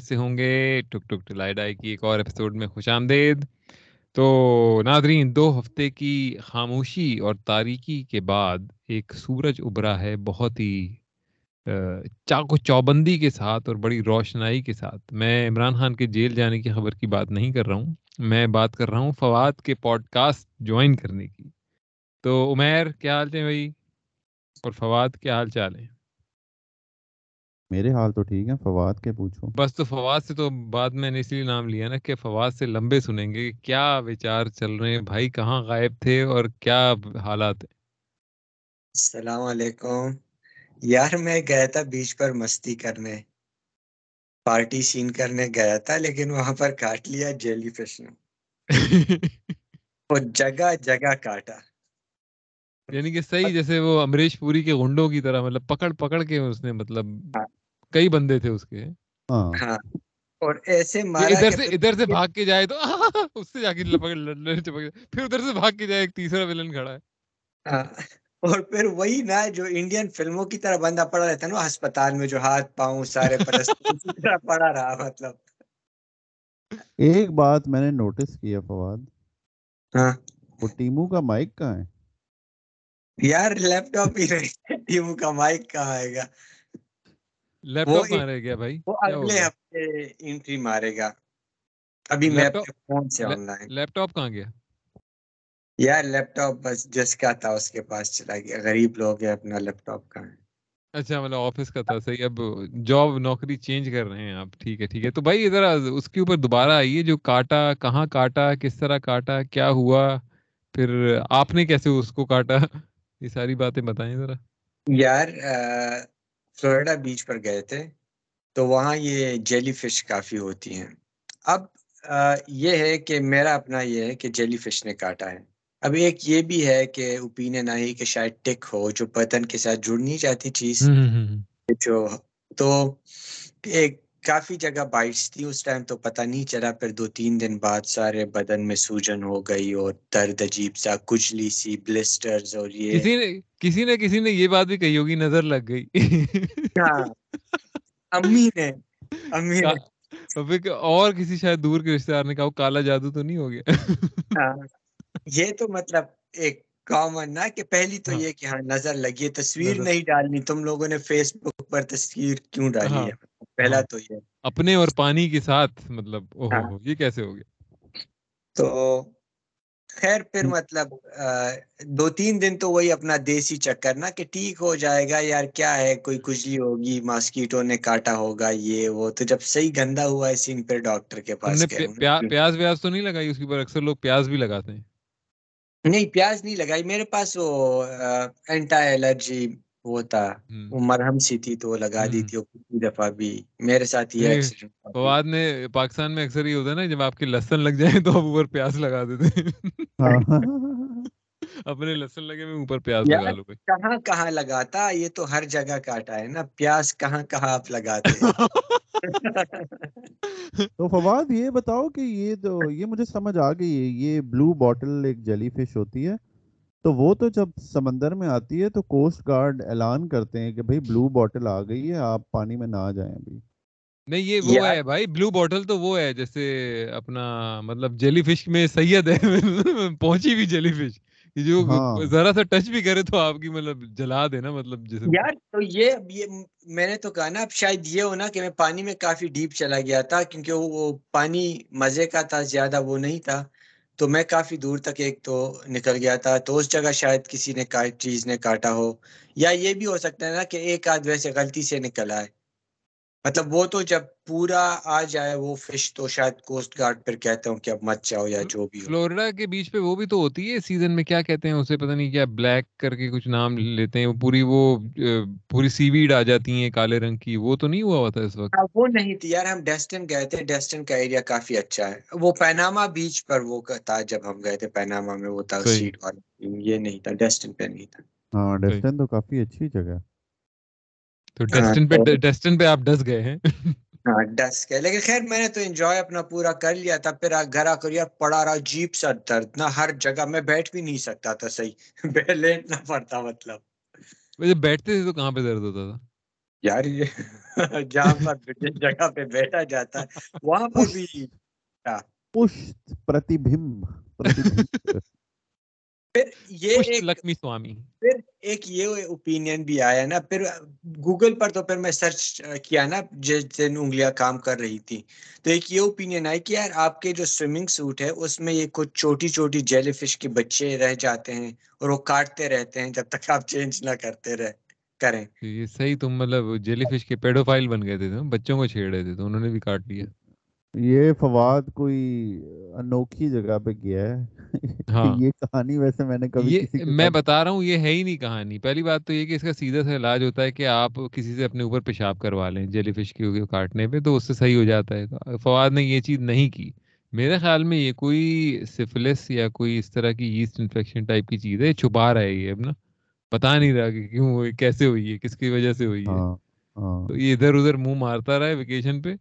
کیسے ہوں گے۔ ٹک ٹک ٹلائی ڈائی کی ایک اور ایپیسوڈ میں خوش آمدید۔ تو ناظرین، دو ہفتے کی خاموشی اور تاریکی کے بعد ایک سورج ابھرا ہے بہت ہی چاق و چوبندی کے ساتھ اور بڑی روشنائی کے ساتھ۔ میں عمران خان کے جیل جانے کی خبر کی بات نہیں کر رہا ہوں۔ میں بات کر رہا ہوں فواد کے پوڈ کاسٹ جوائن کرنے کی۔ تو عمیر، کیا حال ہے بھائی؟ اور فواد، کیا حال چال ہے میرے حال تو ٹھیک ہے فواد کے پوچھو۔ بس تو فواد سے تو بعد میں نے اس لیے نام لیا نا کہ فواد سے لمبے سنیں گے کیا وچار چل رہے ہیں بھائی کہاں غائب تھے اور کیا حالات ہیں؟ السلام علیکم۔ یار میں گیا تھا بیچ پر مستی کرنے پارٹی سین کرنے گیا تھا لیکن وہاں پر کاٹ لیا جیلی فش نے۔ وہ جگہ جگہ کاٹا۔ یعنی کہ صحیح جیسے وہ امریش پوری کے گنڈوں کی طرح مطلب پکڑ پکڑ کے اس نے مطلب ہاں۔ کئی بندے تھے اس کے۔ ہاں, ہاں۔ اور ایسے مارا ادھر سے ادھر سے بھاگ کے جائے تو اس سے جا کے لپک پھر ادھر سے بھاگ کے جائے ایک تیسرا ولن کھڑا ہے۔ ہاں۔ اور پھر وہی نا جو انڈین فلموں کی طرح بندہ پڑا رہتا ہے نا ہسپتال میں جو ہاتھ پاؤں سارے پڑا رہا مطلب۔ ایک بات میں نے نوٹس کیا فواد۔ ہاں۔ وہ ٹیمو کا مائک کہاں ہے؟ یار لیپ ٹاپ ہی رہے ٹیمو کا مائک کہاں آئے گا؟ لیپ ٹاپ رہ گیا بھائی؟ وہ اگلے ہفتے انٹری مارے گا۔ ابھی میں فون سے آن لائن لیپ ٹاپ کہاں گیا؟ یار لیپ ٹاپ بس جس کا تھا اس کے پاس چلا گیا۔ غریب لوگ اپنا لیپ ٹاپ کہاں ہے اچھا مطلب آفس کا تھا صحیح۔ اب جاب نوکری چینج کر رہے ہیں آپ۔ ٹھیک ہے ٹھیک ہے۔ تو بھائی ادھر اس کے اوپر دوبارہ آئیے جو کاٹا کہاں کاٹا کس طرح کاٹا کیا ہوا؟ پھر آپ نے کیسے اس کو کاٹا؟ یہ ساری باتیں بتائیں ذرا۔ یار فلوریڈا بیچ پر گئے تھے تو وہاں یہ جیلی فش کافی ہوتی ہیں۔ اب یہ ہے کہ میرا اپنا یہ ہے کہ جیلی فش نے کاٹا ہے۔ اب ایک یہ بھی ہے کہ اوپینین آئی کہ شاید ٹک ہو جو پتن کے ساتھ جڑنی چاہتی چیز۔ جو تو ایک کافی جگہ بائٹس تھی اس ٹائم تو پتہ نہیں چلا پھر دو تین دن بعد سارے بدن میں سوجن ہو گئی اور درد عجیب سا کچلی سی بلسٹرز اور یہ کسی نے کسی نے کسی نے یہ بات بھی کہی ہوگی نظر لگ گئی۔ ہاں امی نے امی نے۔ اور کسی شاید دور کے رشتے دار نے کہا کالا جادو تو نہیں ہو گیا؟ ہاں یہ تو مطلب ایک کامن نا کہ پہلی تو ہاں۔ یہ کہ ہاں نظر لگی تصویر نہیں ڈالنی تم لوگوں نے فیس بک پر تصویر کیوں ڈالی ہاں۔ ہے؟ پہلا ہاں۔ تو یہ اپنے اور پانی کے ساتھ مطلب یہ کیسے ہو گیا؟ تو خیر پھر مطلب دو تین دن تو وہی اپنا دیسی چکر نا کہ ٹھیک ہو جائے گا یار کیا ہے کوئی کجلی ہوگی ماسکیٹو نے کاٹا ہوگا یہ وہ۔ تو جب صحیح گندا ہوا ہے سین پھر ڈاکٹر کے پاس پیاز ویاز تو نہیں لگائی اس کے اوپر اکثر لوگ پیاز بھی لگاتے ہیں۔ نہیں پیاز نہیں لگائی۔ میرے پاس وہ اینٹا الرجی وہ تھا۔ وہ مرہم سی تھی تو وہ لگا دی تھی دفعہ بھی۔ میرے ساتھ یہ فواد نے پاکستان میں اکثر یہ ہوتا ہے نا جب آپ کی لہسن لگ جائے تو آپ اوپر پیاز لگا دیتے ہاں۔ اپنے لہسن لگے میں اوپر پیاز لگا لو کہاں کہاں لگاتا یہ تو ہر جگہ کاٹا ہے نا۔ پیاز کہاں کہاں آپ لگاتے تو فواد یہ بتاؤ کہ یہ تو یہ مجھے سمجھ آ گئی ہے یہ بلو بوٹل ایک جلی فش ہوتی ہے۔ تو وہ تو جب سمندر میں آتی ہے تو کوسٹ گارڈ اعلان کرتے ہیں کہ بھائی بلو بوٹل آ گئی ہے آپ پانی میں نہ جائیں ابھی۔ نہیں یہ وہ ہے بھائی بلو بوٹل تو وہ ہے جیسے اپنا مطلب جیلی فش میں سید ہے پہنچی بھی جیلی فش جو ہاں۔ ذرا سا ٹچ بھی کرے تو آپ کی مطلب جلا دے نا مطلب جیسے یار تو یہ میں نے تو کہا نا اب شاید یہ ہو نا کہ میں پانی میں کافی ڈیپ چلا گیا تھا کیونکہ وہ پانی مزے کا تھا زیادہ وہ نہیں تھا۔ تو میں کافی دور تک ایک تو نکل گیا تھا، تو اس جگہ شاید کسی نے چیز نے کاٹا ہو، یا یہ بھی ہو سکتا ہے نا کہ ایک آدھ ویسے غلطی سے نکل آئے۔ مطلب وہ تو جب پورا آ جائے وہ فش تو شاید کوسٹ گارڈ پر کہتے ہوں کہ اب مت جاؤ یا جو بھی فلوریڈا کے بیچ پہ وہ بھی تو ہوتی ہے سیزن میں کیا کہتے ہیں اسے پتہ نہیں کیا بلیک کر کے کچھ نام لیتے ہیں پوری وہ پوری سی ویڈ آ جاتی ہیں کالے رنگ کی وہ تو نہیں ہوا ہوا تھا اس وقت؟ ہاں، وہ نہیں تھی یار ہم ڈیسٹن گئے تھے ڈیسٹن کا ایریا کافی اچھا ہے۔ وہ پیناما بیچ پر وہ تھا جب ہم گئے تھے پیناما میں وہ تھا سیٹ یہ نہیں تھا ڈیسٹن پہ نہیں تھا۔ ہاں ڈیسٹن تو کافی اچھی جگہ تو ڈیسٹن پہ ڈیسٹن پہ آپ ڈس گئے ہیں؟ ہاں ڈس گئے۔ لیکن خیر میں نے تو انجوائے اپنا پورا کر لیا تھا۔ پھر گھر آ کر یار پڑا رہا جیپ سا درد۔ نہ ہر جگہ میں بیٹھ بھی نہیں سکتا تھا صحیح۔ لیٹنا پڑتا مطلب۔ جب بیٹھتے تھے تو کہاں پہ درد ہوتا تھا؟ یار یہ جہاں پر جس جگہ پہ بیٹھا جاتا ہے وہاں پر بھی۔ پشت پرتیبھم۔ پھر یہ ایک لکشمی سوامی۔ پھر ایک یہ اوپینین بھی آیا نا پھر گوگل پر تو پھر میں سرچ کیا نا جس دن انگلیاں کام کر رہی تھی۔ تو ایک یہ اوپینین آئی کہ یار آپ کے جو سوئمنگ سوٹ ہے اس میں یہ کچھ چھوٹی چھوٹی جیلی فش کے بچے رہ جاتے ہیں اور وہ کاٹتے رہتے ہیں جب تک آپ چینج نہ کرتے رہ کریں۔ یہ صحیح تم مطلب جیلی فش کے پیڈو فائل بن گئے تھے بچوں کو چھیڑ رہے تھے تو انہوں نے بھی کاٹ لیا۔ یہ فواد کوئی انوکھی جگہ پہ گیا ہے۔ ہاں۔ یہ کہانی ویسے میں نے کبھی میں بتا رہا ہوں یہ ہے ہی نہیں کہانی۔ پہلی بات تو یہ کہ اس کا سیدھا سا علاج ہوتا ہے کہ آپ کسی سے اپنے اوپر پیشاب کروا لیں جیلی فش کے کاٹنے پہ تو اس سے صحیح ہو جاتا ہے۔ فواد نے یہ چیز نہیں کی۔ میرے خیال میں یہ کوئی سفلس یا کوئی اس طرح کی ایسٹ انفیکشن ٹائپ کی چیز ہے چھپا رہا ہے یہ اب نا۔ بتا نہیں رہا کہ کیوں ہوئی کیسے ہوئی ہے کس کی وجہ سے ہوئی ہے۔ ہاں ہاں۔ تو یہ ادھر ادھر منہ مارتا رہا ہے ویکیشن پہ۔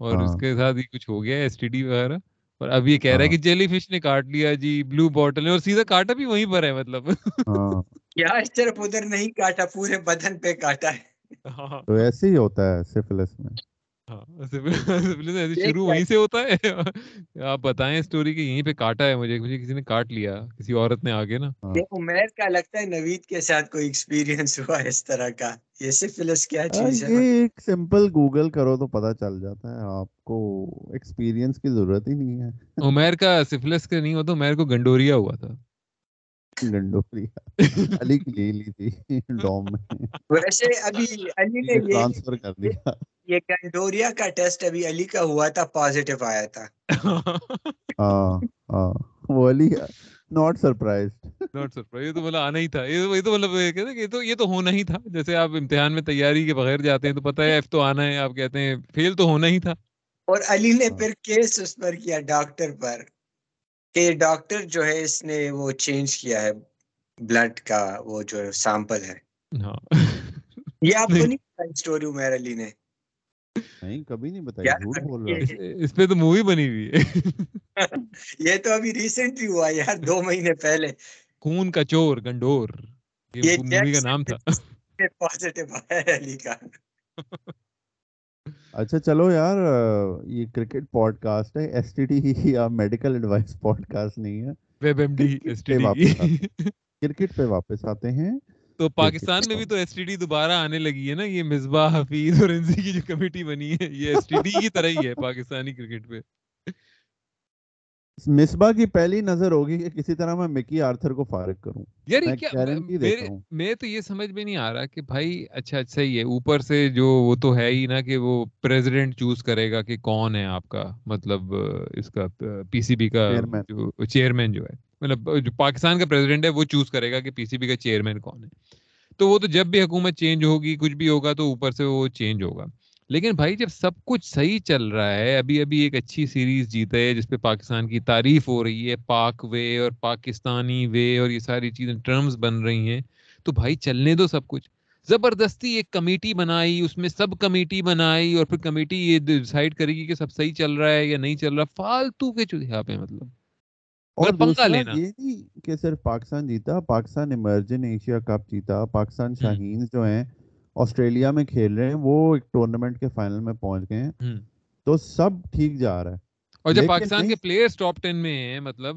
اور اس ہاں۔ کے ساتھ یہ کچھ ہو گیا ایس ٹی ڈی وغیرہ۔ اور اب یہ کہہ رہا ہے ہاں۔ کہ جیلی فش نے کاٹ لیا جی بلو بوٹل نے اور سیدھا کاٹا بھی وہیں پر ہے مطلب۔ ہاں۔ کیا صرف ادھر نہیں کاٹا پورے بدن پہ کاٹا ہے۔ ہاں۔ تو ایسے ہی ہوتا ہے سفلس میں۔ ہاں شروع وہیں سے ہوتا ہے۔ آپ بتائیں اسٹوری کہ یہیں پہ کاٹا ہے مجھے مجھے کسی نے کاٹ لیا کسی عورت نے آگے نا۔ ہاں۔ عمیر کا لگتا ہے نوید کے ساتھ کوئی ایکسپیرینس ہوا اس طرح کا۔ یہ سفلس کیا چیز ہے یہ ایک سمپل گوگل کرو تو پتا چل جاتا ہے۔ آپ کو ایکسپیرینس کی ضرورت ہی نہیں ہے۔ عمیر کا سفلس کا نہیں ہوتا عمیر کو گنڈوریا ہوا تھا۔ گنڈوری علی کی لے لی تھی۔ ڈوم میں۔ ویسے ابھی علی نے یہ ٹرانسفر کر دیا۔ یہ گنڈوریا کا ٹیسٹ ابھی علی کا ہوا تھا پازیٹیو آیا تھا۔ ہاں ہاں۔ وہ Ali not surprised not surprise یہ تو مطلب آنا ہی تھا. یہ تو- مطلب یہ کہتے ہیں کہ یہ تو یہ تو ہونا ہی تھا. جیسے آپ امتحان میں تیاری کے بغیر جاتے ہیں تو پتہ ہے ایف تو آنا ہے آپ کہتے ہیں فیل تو ہونا ہی تھا۔ اور علی نے ہاں۔ پھر کیس اس پر کیا ڈاکٹر پر کہ ڈاکٹر جو ہے اس نے وہ چینج کیا ہے بلڈ کا وہ جو سیمپل ہے۔ ہاں۔ یہ آپ کو نہیں۔ نہیں پتا اسٹوری عمیر علی نے؟ نہیں کبھی نہیں بتائی یار جھوٹ بول رہا اس پہ تو مووی بنی ہوئی ہے۔ یہ تو ابھی ریسنٹلی ہوا یار دو مہینے پہلے۔ خون کا چور گنڈور۔ یہ مووی کا نام تھا۔ پازیٹیو آیا ہے علی کا۔ اچھا چلو یار یہ کرکٹ پوڈ کاسٹ ہے۔ ایس ٹی ڈی یا میڈیکل ایڈوائس پوڈ کاسٹ نہیں ہے۔ WebMD S T cricket پہ واپس آتے ہیں۔ تو پاکستان میں بھی تو ایس ٹی ڈی دوبارہ آنے لگی ہے نا یہ مصباح حفیظ اور انزی کی جو کمیٹی بنی ہے یہ ایس ٹی ڈی کی طرح ہی ہے پاکستانی کرکٹ پہ۔ مصباح کی پہلی نظر ہوگی کہ کسی طرح میں مکی آرتھر کو فارغ کروں۔ یار میں میرے تو یہ سمجھ میں نہیں آ رہا کہ بھائی اچھا صحیح ہے۔ اوپر سے جو وہ تو ہے ہی نا کہ وہ پریزیڈنٹ چوز کرے گا کہ کون ہے آپ کا مطلب اس کا پی سی بی کا چیئرمین جو ہے۔ مطلب جو پاکستان کا پریزیڈنٹ ہے، وہ چوز کرے گا کہ پی سی بی کا چیئرمین کون ہے۔ تو وہ تو جب بھی حکومت چینج ہوگی، کچھ بھی ہوگا تو اوپر سے وہ چینج ہوگا۔ لیکن بھائی، جب سب کچھ صحیح چل رہا ہے، ابھی ابھی ایک اچھی سیریز جیتا ہے، جس پہ پاکستان کی تعریف ہو رہی ہے، پاک وے اور پاکستانی وے اور یہ ساری چیزیں ٹرمز بن رہی ہیں۔ تو بھائی، چلنے دو سب کچھ۔ زبردستی ایک کمیٹی بنائی، اس میں سب کمیٹی بنائی اور پھر کمیٹی یہ ڈیسائیڈ کرے گی کہ سب صحیح چل رہا ہے یا نہیں چل رہا، فالتو کے چوہا پہ مطلب۔ اور پنگا لینا۔ یہ نہیں کہ صرف پاکستان جیتا پاکستان ایمرجن ایشیا کپ جیتا پاکستان شاہین جو ہیں آسٹریلیا میں کھیل رہے ہیں وہ ایک ٹورنامنٹ کے فائنل میں پہنچ گئے ہیں۔ تو سب ٹھیک جا رہا ہے۔ اور جب پاکستان کے پلیئرز ٹاپ ٹین میں ہیں مطلب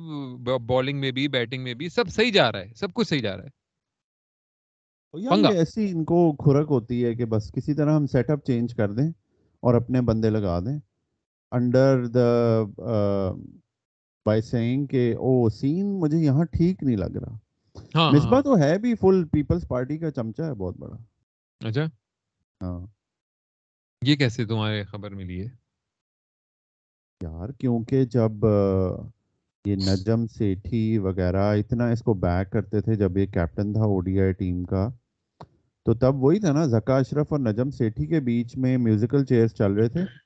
بالنگ میں بھی بیٹنگ میں بھی سب صحیح جا رہا ہے سب کچھ صحیح جا رہا ہے۔ ایسی ان کو کھرک ہوتی ہے کہ بس کسی طرح ہم سیٹ اپ چینج کر دیں اور اپنے بندے لگا دیں۔ انڈر دا بائی سینگ کہ او سین مجھے یہاں ٹھیک نہیں لگ رہا. ہاں ہاں مصباح ہاں۔ تو ہے بھی فل پیپلز پارٹی کا چمچہ ہے بہت بڑا۔ اچھا۔ ہاں۔ یہ کیسے تمہارے خبر ملی ہے؟ یار کیونکہ جب یہ نجم سیٹھی وغیرہ اتنا اس کو بیک کرتے تھے جب یہ کیپٹن تھا او ڈی آئی ٹیم کا تو تب وہی تھا نا زکا اشرف اور نجم سیٹھی کے بیچ میں میوزیکل چیئرز چل رہے تھے۔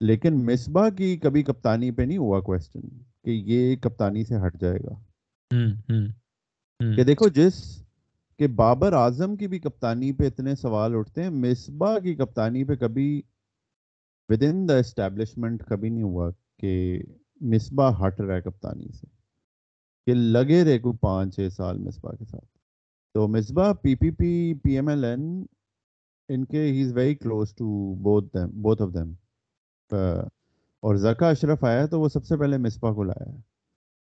لیکن مصباح کی کبھی کپتانی پہ نہیں ہوا کویسچن کہ یہ کپتانی سے ہٹ جائے گا۔ کہ دیکھو جس کہ بابر اعظم کی بھی کپتانی پہ اتنے سوال اٹھتے ہیں مصباح کی کپتانی پہ کبھی ود ان دا اسٹیبلشمنٹ کبھی نہیں ہوا کہ مصباح ہٹ رہا ہے کپتانی سے۔ کہ لگے رہے کوئی پانچ چھ سال مصباح کے ساتھ۔ تو Misbah P P P P M L N ان کے he is very close to both them both of them اور زکا اشرف آیا تو وہ سب سے پہلے مسپا کو لایا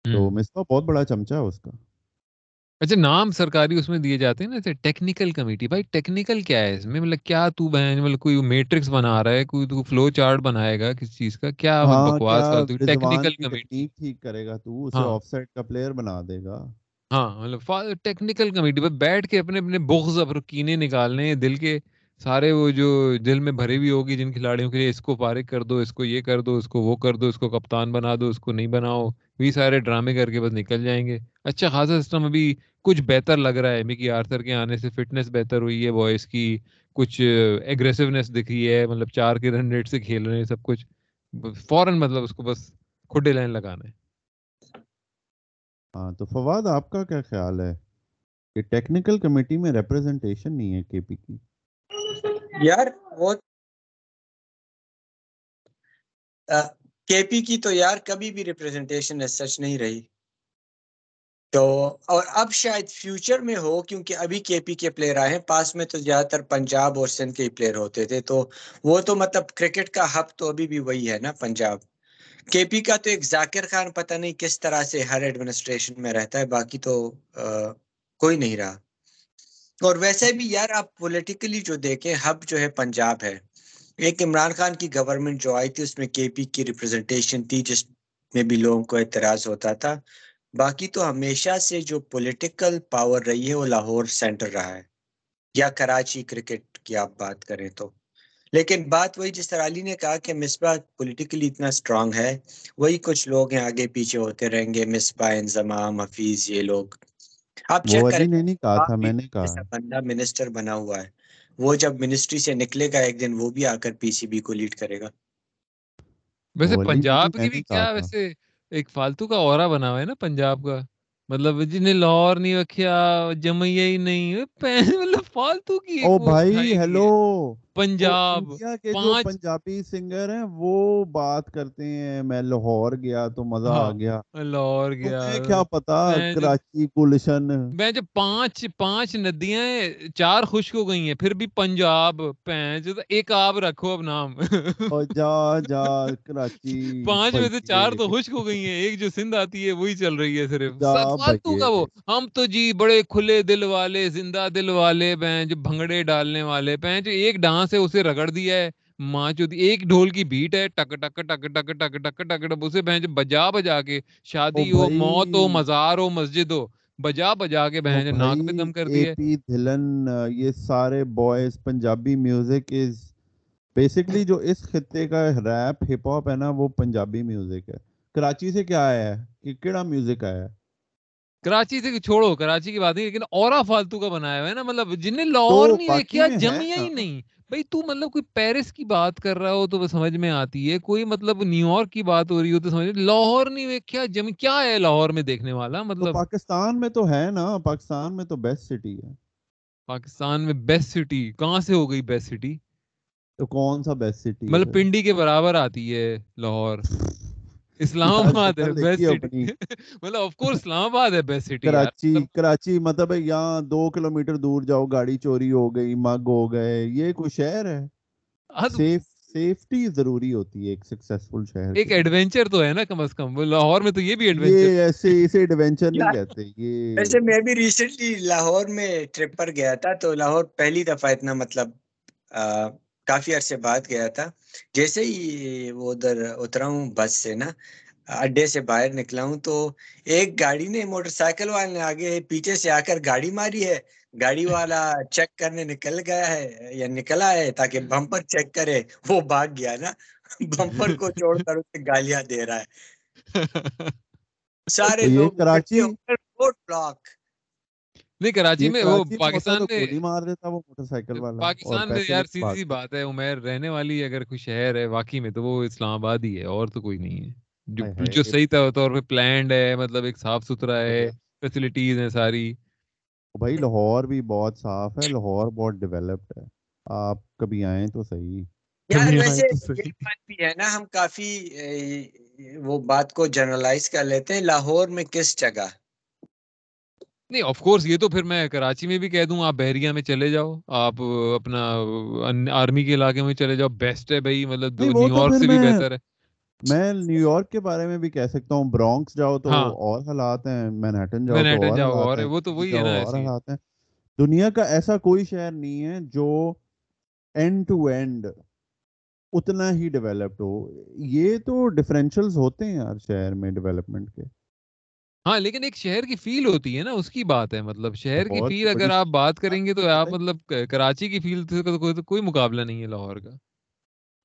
تو مسپا بہت بڑا چمچا ہے اس کا۔ اچھا نام سرکاری اس میں دیے جاتے ہیں نا ٹیکنیکل کمیٹی بھائی ٹیکنیکل کیا ہے اس میں؟ مطلب کیا تو بہن مطلب کوئی میٹرکس بنا رہا ہے کوئی تو فلو چارٹ بنائے گا کس چیز کا؟ کیا ہاں بکواس کا تو ٹیکنیکل کمیٹی ٹھیک کرے گا تو اسے ہاں۔ آف سائڈ کا پلیئر بنا دے گا۔ ہاں مطلب ٹیکنیکل کمیٹی پر بیٹھ کے اپنے اپنے بغض اور کینے نکالنے دل کے سارے وہ جو دل میں بھری ہوئی ہوگی جن کھلاڑیوں کے لیے اس کو فارغ کر دو، اس کو یہ کر دو، اس کو وہ کر دو، اس کو کپتان بنا دو، اس کو نہیں بناؤ وہی سارے ڈرامے کر کے بس نکل جائیں گے۔ اچھا خاصا سسٹم ابھی کچھ بہتر لگ رہا ہے۔ مکی آرتھر کے آنے سے فٹنس بہتر ہوئی ہے وائس کی کچھ ایگریسونیس دکھ رہی ہے مطلب چار کے رن ریٹ سے کھیل رہے ہیں سب کچھ۔ فوراً مطلب اس کو بس کھڈے لائن لگانا ہے۔ ہاں تو فواد، آپ کا کیا خیال ہے؟ کہ ٹیکنیکل کمیٹی میں ریپرزنٹیشن نہیں ہے کے پی کی۔ یار، وہ کے پی کی تو یار کبھی بھی ریپرزنٹیشن سچ نہیں رہی۔ تو، اور اب شاید فیوچر میں ہو، کیونکہ ابھی کے پی کے پلیئر آئے ہیں۔ پاس میں تو زیادہ تر پنجاب اور سندھ کے ہی پلیئر ہوتے تھے۔ تو وہ تو مطلب کرکٹ کا ہب تو ابھی بھی وہی ہے نا پنجاب کے پی کا تو ایک ذاکر خان، پتہ نہیں کس طرح سے ہر ایڈمنسٹریشن میں رہتا ہے، باقی تو کوئی نہیں رہا۔ اور ویسے بھی یار آپ پولیٹیکلی جو دیکھیں، ہب جو ہے پنجاب ہے۔ ایک عمران خان کی گورنمنٹ جو آئی تھی، اس میں کے پی کی ریپرزنٹیشن تھی، جس میں بھی لوگوں کو اعتراض ہوتا تھا۔ باقی تو ہمیشہ سے جو پولیٹیکل پاور رہی ہے، وہ لاہور سینٹر رہا ہے۔ یا کراچی کرکٹ کی آپ بات کریں تو۔ لیکن بات وہی، جس طرح علی نے کہا کہ مصباح پولیٹیکلی اتنا اسٹرانگ ہے، وہی کچھ لوگ ہیں آگے پیچھے ہوتے رہیں گے۔ مصباح، انضمام، حفیظ، یہ لوگ۔ آپ چیک کریں نے نہیں کہا تھا میں نے کہا۔ بندہ منسٹر بنا ہوا ہے۔ وہ جب منسٹری سے نکلے گا ایک دن وہ بھی آ کر پی سی بی کو لیڈ کرے گا۔ ویسے پنجاب کی بھی کیا ویسے ایک فالتو کا اورا بنا ہوا ہے نا پنجاب کا۔ مطلب جنہیں لاہور نہیں رکھیا جمعیہ ہی نہیں۔ مطلب فالتو کی او بھائی ہیلو پنجاب پنجابی سنگر ہیں وہ بات کرتے ہیں میں لاہور گیا تو مزہ آ گیا۔ لاہور گیا۔ کیا پتا کراچی گلشن؟ میں جو پانچ پانچ ندیاں چار خشک ہو گئی ہیں پھر بھی پنجاب پینچ ایک آپ رکھو اب نام۔ جا جا کراچی پانچ میں سے چار تو خشک ہو گئی ہیں ایک جو سندھ آتی ہے وہی چل رہی ہے صرف۔ کا وہ۔ ہم تو جی بڑے کھلے دل والے زندہ دل والے جو بھنگڑے ڈالنے والے جو ایک ڈانس ماں سے اسے رگڑ دیا ہے ماں چودی ایک ڈھول کی بیٹ ہے ٹک ٹک ٹک ٹک ٹک ٹک ٹک ٹک اسے بہن بجا بجا کے شادی ہو موت ہو مزار ہو مسجد ہو بجا بجا کے بہن ناک پہ دم کر دیا ہے۔ دھلن یہ سارے boys Punjabi music is basically جو اس خطے کا ریپ ہپ ہاپ ہے نا وہ پنجابی میوزک ہے۔ کراچی سے کیا آیا ہے؟ کہ کیڑا میوزک آیا ہے؟ کراچی سے چھوڑو کراچی کی بات نہیں لیکن اورا فالتو کا بنایا ہوا ہے نا مطلب جن نے لاہور نہیں دیکھیا جمیا ہی نہیں۔ بھائی تو مطلب کوئی پیرس کی بات کر رہا ہو تو وہ سمجھ میں آتی ہے کوئی مطلب نیو یارک کی بات ہو رہی ہو تو سمجھ لاہور نہیں دیکھا جم کیا ہے لاہور میں دیکھنے والا؟ مطلب پاکستان میں تو ہے نا پاکستان میں تو بیسٹ سٹی ہے۔ پاکستان میں بیسٹ سٹی کہاں سے ہو گئی بیسٹ سٹی تو کون سا بیسٹ سٹی مطلب پنڈی کے برابر آتی ہے لاہور۔ اسلام آباد ہے بیسٹ سٹی مطلب آف کورس اسلام آباد ہے بیسٹ سٹی کراچی کراچی مطلب یہاں دو کلومیٹر دور جاؤ گاڑی چوری ہو گئی مگ ہو گئے یہ کوئی شہر ہے؟ سیف سیفٹی ضروری ہوتی ہے ایک سکسیسفل شہر ایک ایڈونچر تو ہے نا کم از کم لاہور میں تو یہ بھی ایڈونچر یہ ایسے اسے ایڈونچر نہیں کہتے یہ ویسے میں بھی ریسنٹلی لاہور میں ٹرپ پر گیا تھا تو لاہور پہلی دفعہ اتنا مطلب کافی عرصے بعد گیا تھا۔ جیسے ہی وہ ادھر اترا ہوں بس سے نا اڈے سے باہر نکلا ہوں تو ایک گاڑی نے موٹر سائیکل والے نے آگے پیچھے سے آ کر گاڑی ماری ہے۔ گاڑی والا چیک کرنے نکل گیا ہے یا نکلا ہے تاکہ بمپر چیک کرے۔ وہ بھاگ گیا نا۔ بمپر کو چھوڑ کر اسے گالیاں دے رہا ہے۔ سارے لوگ کراچی بلاک نہیں کراچی میں وہ پاکستان مار دیتا وہ موٹر سائیکل والا پاکستان میں یار سیدھی سی بات ہے عمیر رہنے والی اگر کوئی شہر ہے واقعی میں تو وہ اسلام آباد ہی ہے اور تو کوئی نہیں ہے۔ جو جو صحیح طور پہ پلانڈ ہے مطلب ایک صاف ستھرا ہے فیسلٹیز ہیں ساری۔ بھائی لاہور بھی بہت صاف ہے لاہور بہت ڈیولپڈ ہے۔ آپ کبھی آئیں تو صحیح۔ یار ویسے بھی ہے نا ہم کافی وہ بات کو جنرلائز کر لیتے ہیں لاہور میں کس جگہ؟ نہیں آف کورس یہ تو پھر میں کراچی میں بھی کہہ دوں آپ بحریہ میں چلے جاؤ آپ اپنا آرمی کے علاقے میں چلے جاؤ بیسٹ ہے بھائی مطلب نیو یارک سے بھی بہتر ہے۔ میں نیو یارک کے بارے میں بھی کہہ سکتا ہوں برونکس جاؤ تو ہاں۔ اور حالات ہیں مینہٹن جاؤ تو اور جاؤ اور وہ تو وہی ہے نا اور حالات ہیں۔ دنیا کا ایسا کوئی شہر نہیں ہے جو اینڈ ٹو اینڈ اتنا ہی ڈیولپڈ ہو۔ یہ تو ڈفرینشلز ہوتے ہیں یار شہر میں ڈیولپمنٹ کے۔ ہاں لیکن ایک شہر کی فیل ہوتی ہے نا اس کی بات ہے مطلب شہر کی فیل اگر آپ بات کریں گے تو آپ مطلب کراچی کی فیل سے کوئی مقابلہ نہیں ہے لاہور کا۔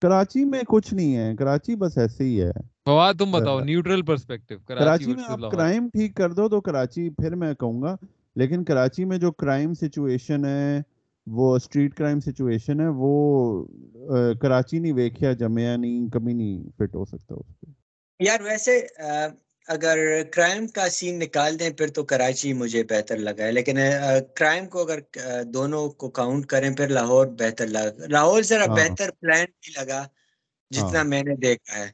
کراچی میں کچھ نہیں ہے کراچی بس ایسے ہی ہے۔ فواد تم بتاؤ نیوٹرل پرسپیکٹیو کراچی میں آپ کرائم ٹھیک کر دو تو کراچی پھر میں کہوں گا لیکن کراچی میں جو کرائم سچویشن ہے وہ اسٹریٹ کرائم سچویشن ہے وہ کراچی نہیں ویکھیا جمعہ نہیں کبھی نہیں فٹ ہو سکتا اس پہ۔ یار ویسے اگر کرائم کا سین نکال دیں پھر تو کراچی مجھے بہتر لگا ہے لیکن کرائم کو اگر دونوں کو کاؤنٹ کریں پھر لاہور بہتر لگا لاہور ذرا ہاں۔ بہتر پلان بھی لگا جتنا ہاں۔ میں نے دیکھا ہے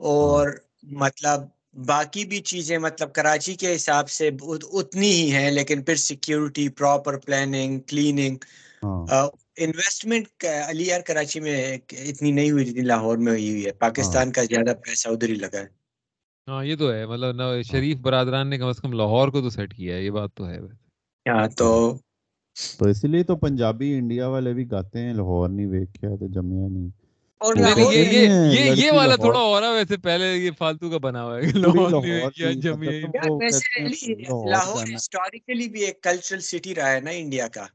اور ہاں۔ مطلب باقی بھی چیزیں مطلب کراچی کے حساب سے اتنی ہی ہیں لیکن پھر security proper planning cleaning investment Ali یار کراچی میں اتنی نہیں ہوئی جتنی لاہور میں ہوئی ہوئی ہے پاکستان کا زیادہ پیسہ ادھر ہی لگا ہے ہاں یہ تو ہے۔ مطلب۔ شریف برادران نے کم از کم لاہور کو تو سیٹ کیا ہے یہ بات تو ہے۔ ہاں تو تو اس لیے تو پنجابی انڈیا والے بھی گاتے ہیں لاہور نہیں ویکھیا تو جمیا نہیں۔ یہ والا تھوڑا اور ہے ویسے پہلے یہ فالتو کا بنا ہوا ہے۔ لاہور نہیں ویکھیا جمیا لاہور ہسٹوریکلی بھی ایک کلچرل سٹی رہا ہے نا انڈیا کا۔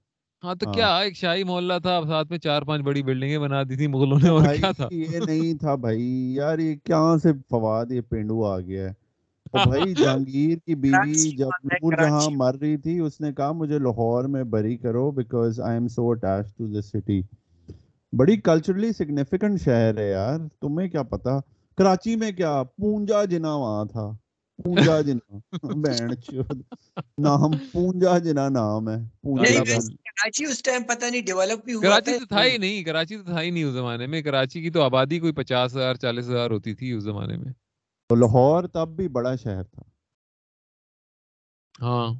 ہاں تو کیا ایک شاہی محلہ تھا ساتھ میں چار پانچ بڑی بلڈنگیں بنا دی تھی مغلوں نے اور کیا تھا؟ یہ نہیں تھا بھائی یار یہ کیا سے فواد یہ پینڈو آ گیا ہے۔ بھائی جہانگیر کی بیوی جب نور جہاں مر رہی تھی اس نے کہا مجھے لاہور میں بری کرو because I am so attach to this city بڑی کلچرلی سگنیفیکنٹ شہر ہے یار تمہیں کیا پتا کراچی میں کیا پونجا جنا وہاں تھا۔ پونجا جنا بہن چود نام پونجا جنا نام ہے کراچی اس ٹائم پتہ نہیں ڈیولپ بھی ہوا کراچی تو تھا ہی نہیں کراچی تو تھا ہی نہیں اس زمانے میں کراچی کی تو آبادی کوئی پچاس ہزار چالیس ہزار ہوتی تھی اس زمانے میں تو لاہور تب بھی بڑا شہر تھا ہاں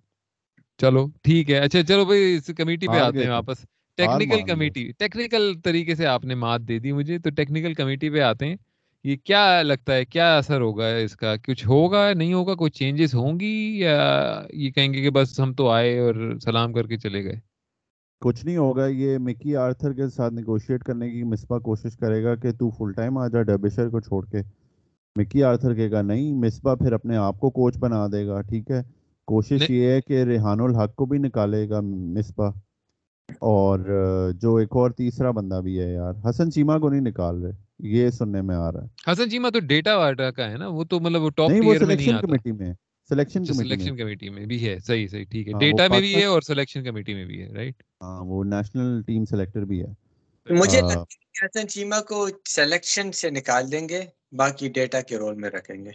چلو ٹھیک ہے اچھا چلو بھائی اس کمیٹی پہ آتے ہیں واپس ٹیکنیکل کمیٹی ٹیکنیکل طریقے سے آپ نے مات دے دی مجھے تو ٹیکنیکل کمیٹی پہ آتے ہیں یہ کیا لگتا ہے کیا اثر ہوگا اس کا؟ کچھ ہوگا نہیں ہوگا؟ کوئی چینجز ہوں گی یا یہ کہیں گے کہ بس ہم تو آئے اور سلام کر کے چلے گئے؟ کچھ نہیں ہوگا یہ مکی آرتھر کے ساتھ نیگوشیٹ کرنے کی مسپا کوشش کرے گا کہ تو فل ٹائم آ جا ڈیبشر کو چھوڑ کے۔ مکی آرتھر کہے گا نہیں مسپا پھر اپنے آپ کو کوچ بنا دے گا ٹھیک ہے؟ کوشش یہ ہے کہ ریحان الحق کو بھی نکالے گا مسپا اور جو ایک اور تیسرا بندہ بھی ہے یار حسن چیما کو نہیں نکال رہے۔ یہ سننے میں آ رہا ہے۔ حسن چیما تو ڈیٹا واٹا کا ہے نا وہ تو مطلب ٹاپ ٹیئر میں نہیں آتا۔ کمیٹی میں سلیکشن سلیکشن کمیٹی میں بھی ہے۔ صحیح صحیح ٹھیک ہے۔ ڈیٹا میں بھی ہے اور سلیکشن کمیٹی میں بھی ہے رائٹ ہاں وہ نیشنل ٹیم سلیکٹر بھی ہے۔ مجھے حسن چیما کو سلیکشن سے نکال دیں گے باقی ڈیٹا کے رول میں رکھیں گے۔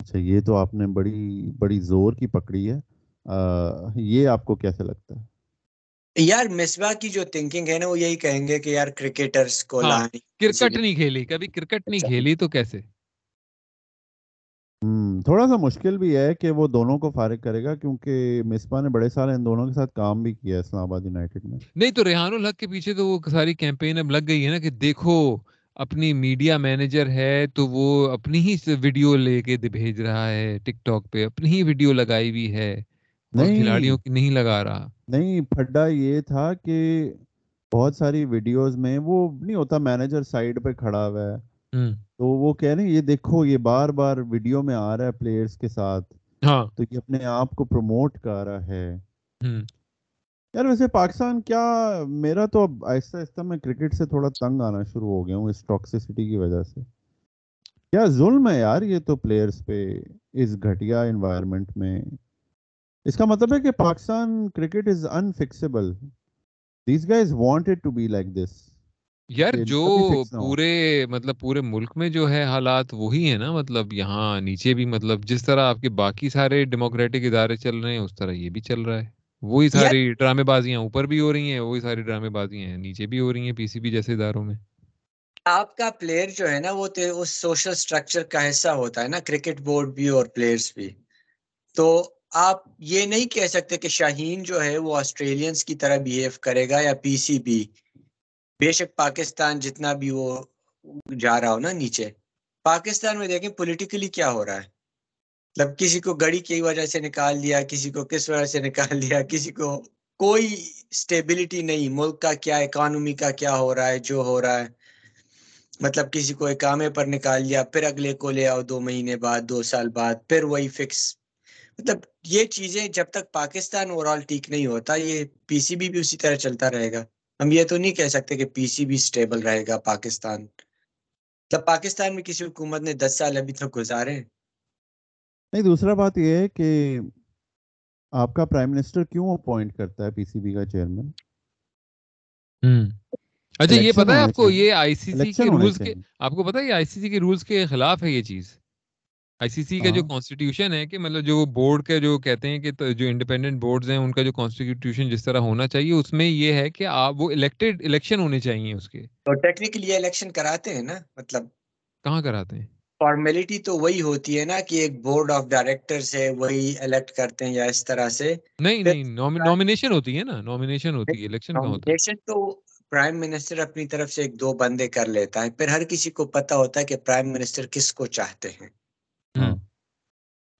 اچھا یہ تو آپ نے بڑی بڑی زور کی پکڑی ہے۔ یہ آپ کو کیسے لگتا ہے؟ یار مصباح کی جو تھنکنگ ہے نا وہ یہی کہیں گے کہ یار کرکٹرز کو ہاں، کرکٹ نہیں کھیلی کبھی کرکٹ نہیں۔ کھیلی تو کیسے تھوڑا سا مشکل بھی ہے کہ وہ دونوں کو فارغ کرے گا کیونکہ مصباح نے بڑے سال ان دونوں کے ساتھ کام بھی کیا ہے اسلام آباد یونائٹیڈ میں نہیں تو ریحان الحق کے پیچھے تو وہ ساری کیمپین اب لگ گئی ہے نا کہ دیکھو اپنی میڈیا مینیجر ہے تو وہ اپنی ہی ویڈیو لے کے بھیج رہا ہے ٹک ٹاک پہ اپنی ہی ویڈیو لگائی ہوئی ہے نہیں۔ کھلاڑیوں کی نہیں لگا رہا۔ نہیں پھڈا یہ تھا کہ بہت ساری ویڈیوز میں وہ نہیں ہوتا مینیجر سائڈ پہ کھڑا ہوا ہے۔ تو وہ کہہ رہے ہیں یہ دیکھو یہ بار بار ویڈیو میں آ رہا ہے پلیئرز کے ساتھ۔ ہاں۔ تو یہ اپنے آپ کو پروموٹ کر رہا ہے۔ یار ویسے پاکستان کیا میرا تو اب آہستہ آہستہ میں کرکٹ سے تھوڑا تنگ آنا شروع ہو گیا ہوں اس ٹاکسٹی کی وجہ سے۔ کیا ظلم ہے یار یہ تو پلیئرز پہ اس گھٹیا انوائرمنٹ میں؟ اس کا مطلب ہے کہ Pakistan cricket is inflexible these guys wanted to be like this یار جو پورے مطلب پورے ملک میں جو ہے حالات وہی ہیں نا مطلب یہاں نیچے بھی مطلب جس طرح آپ کے باقی سارے ڈیموکریٹک ادارے چل رہے ہیں اس طرح یہ بھی چل رہا ہے۔ وہی ساری ڈرامے بازیاں اوپر بھی ہو رہی ہیں وہی ساری ڈرامے بازیاں ہیں نیچے بھی ہو رہی ہیں پی سی بی جیسے اداروں میں۔ آپ کا پلیئر جو ہے نا وہ اس سوشل سٹرکچر کا حصہ ہوتا ہے نا کرکٹ بورڈ بھی اور پلیئرز بھی۔ تو آپ یہ نہیں کہہ سکتے کہ شاہین جو ہے وہ آسٹریلینز کی طرح بہیو کرے گا یا پی سی بی بے شک پاکستان جتنا بھی وہ جا رہا ہو نا نیچے، پاکستان میں دیکھیں پولیٹیکلی کیا ہو رہا ہے؟ مطلب کسی کو گڑی کی وجہ سے نکال دیا، کسی کو کس وجہ سے نکال دیا، کسی کو کوئی سٹیبلٹی نہیں، ملک کا کیا اکانومی کا کیا ہو رہا ہے، جو ہو رہا ہے۔ مطلب کسی کو اکامے پر نکال دیا، پھر اگلے کو لے آؤ دو مہینے بعد، دو سال بعد، پھر وہی فکس مطلب یہ چیزیں جب تک پاکستان اوور آل ٹھیک نہیں ہوتا یہ پی سی بی بھی اسی طرح چلتا رہے گا۔ ہم یہ تو نہیں کہہ سکتے کہ پی سی بی سٹیبل رہے گا پاکستان۔ مطلب پاکستان میں کسی حکومت نے دس سال ابھی تک گزارے نہیں دوسرا بات یہ ہے کہ آپ کا پرائم منسٹر کیوں اپوائنٹ کرتا ہے پی سی بی کا چیئرمین اچھا یہ پتا ہے آپ کو یہ آئی سی سی کے رولز کے آپ کو پتا ہے یہ آئی سی سی کے رولز کے خلاف ہے یہ چیز؟ آئی سی سی کا جو کانسٹیٹیوشن ہے کہ مطلب جو بورڈ کے جو کہتے ہیں کہ جو انڈیپینڈنٹ بورڈز ہیں ان کا جو کانسٹیٹیوشن جس طرح ہونا چاہیے اس میں یہ ہے کہ آپ وہ الیکٹڈ الیکشن ہونے چاہیے اس کے۔ تو ٹیکنیکلی یہ الیکشن کراتے ہیں نا؟ مطلب کہاں کراتے ہیں؟ فارمیلٹی تو وہی ہوتی ہے نا کہ ایک بورڈ آف ڈائریکٹر سے وہی الیکٹ کرتے ہیں یا اس طرح سے۔ نہیں نہیں نومینیشن ہوتی ہے نا نومینیشن ہوتی ہے الیکشن کا ہوتا ہے؟ تو پرائم منسٹر اپنی طرف سے ایک دو بندے کر لیتا ہے۔ پھر ہر کسی کو پتا ہوتا ہے کہ پرائم منسٹر کس کو چاہتے ہیں۔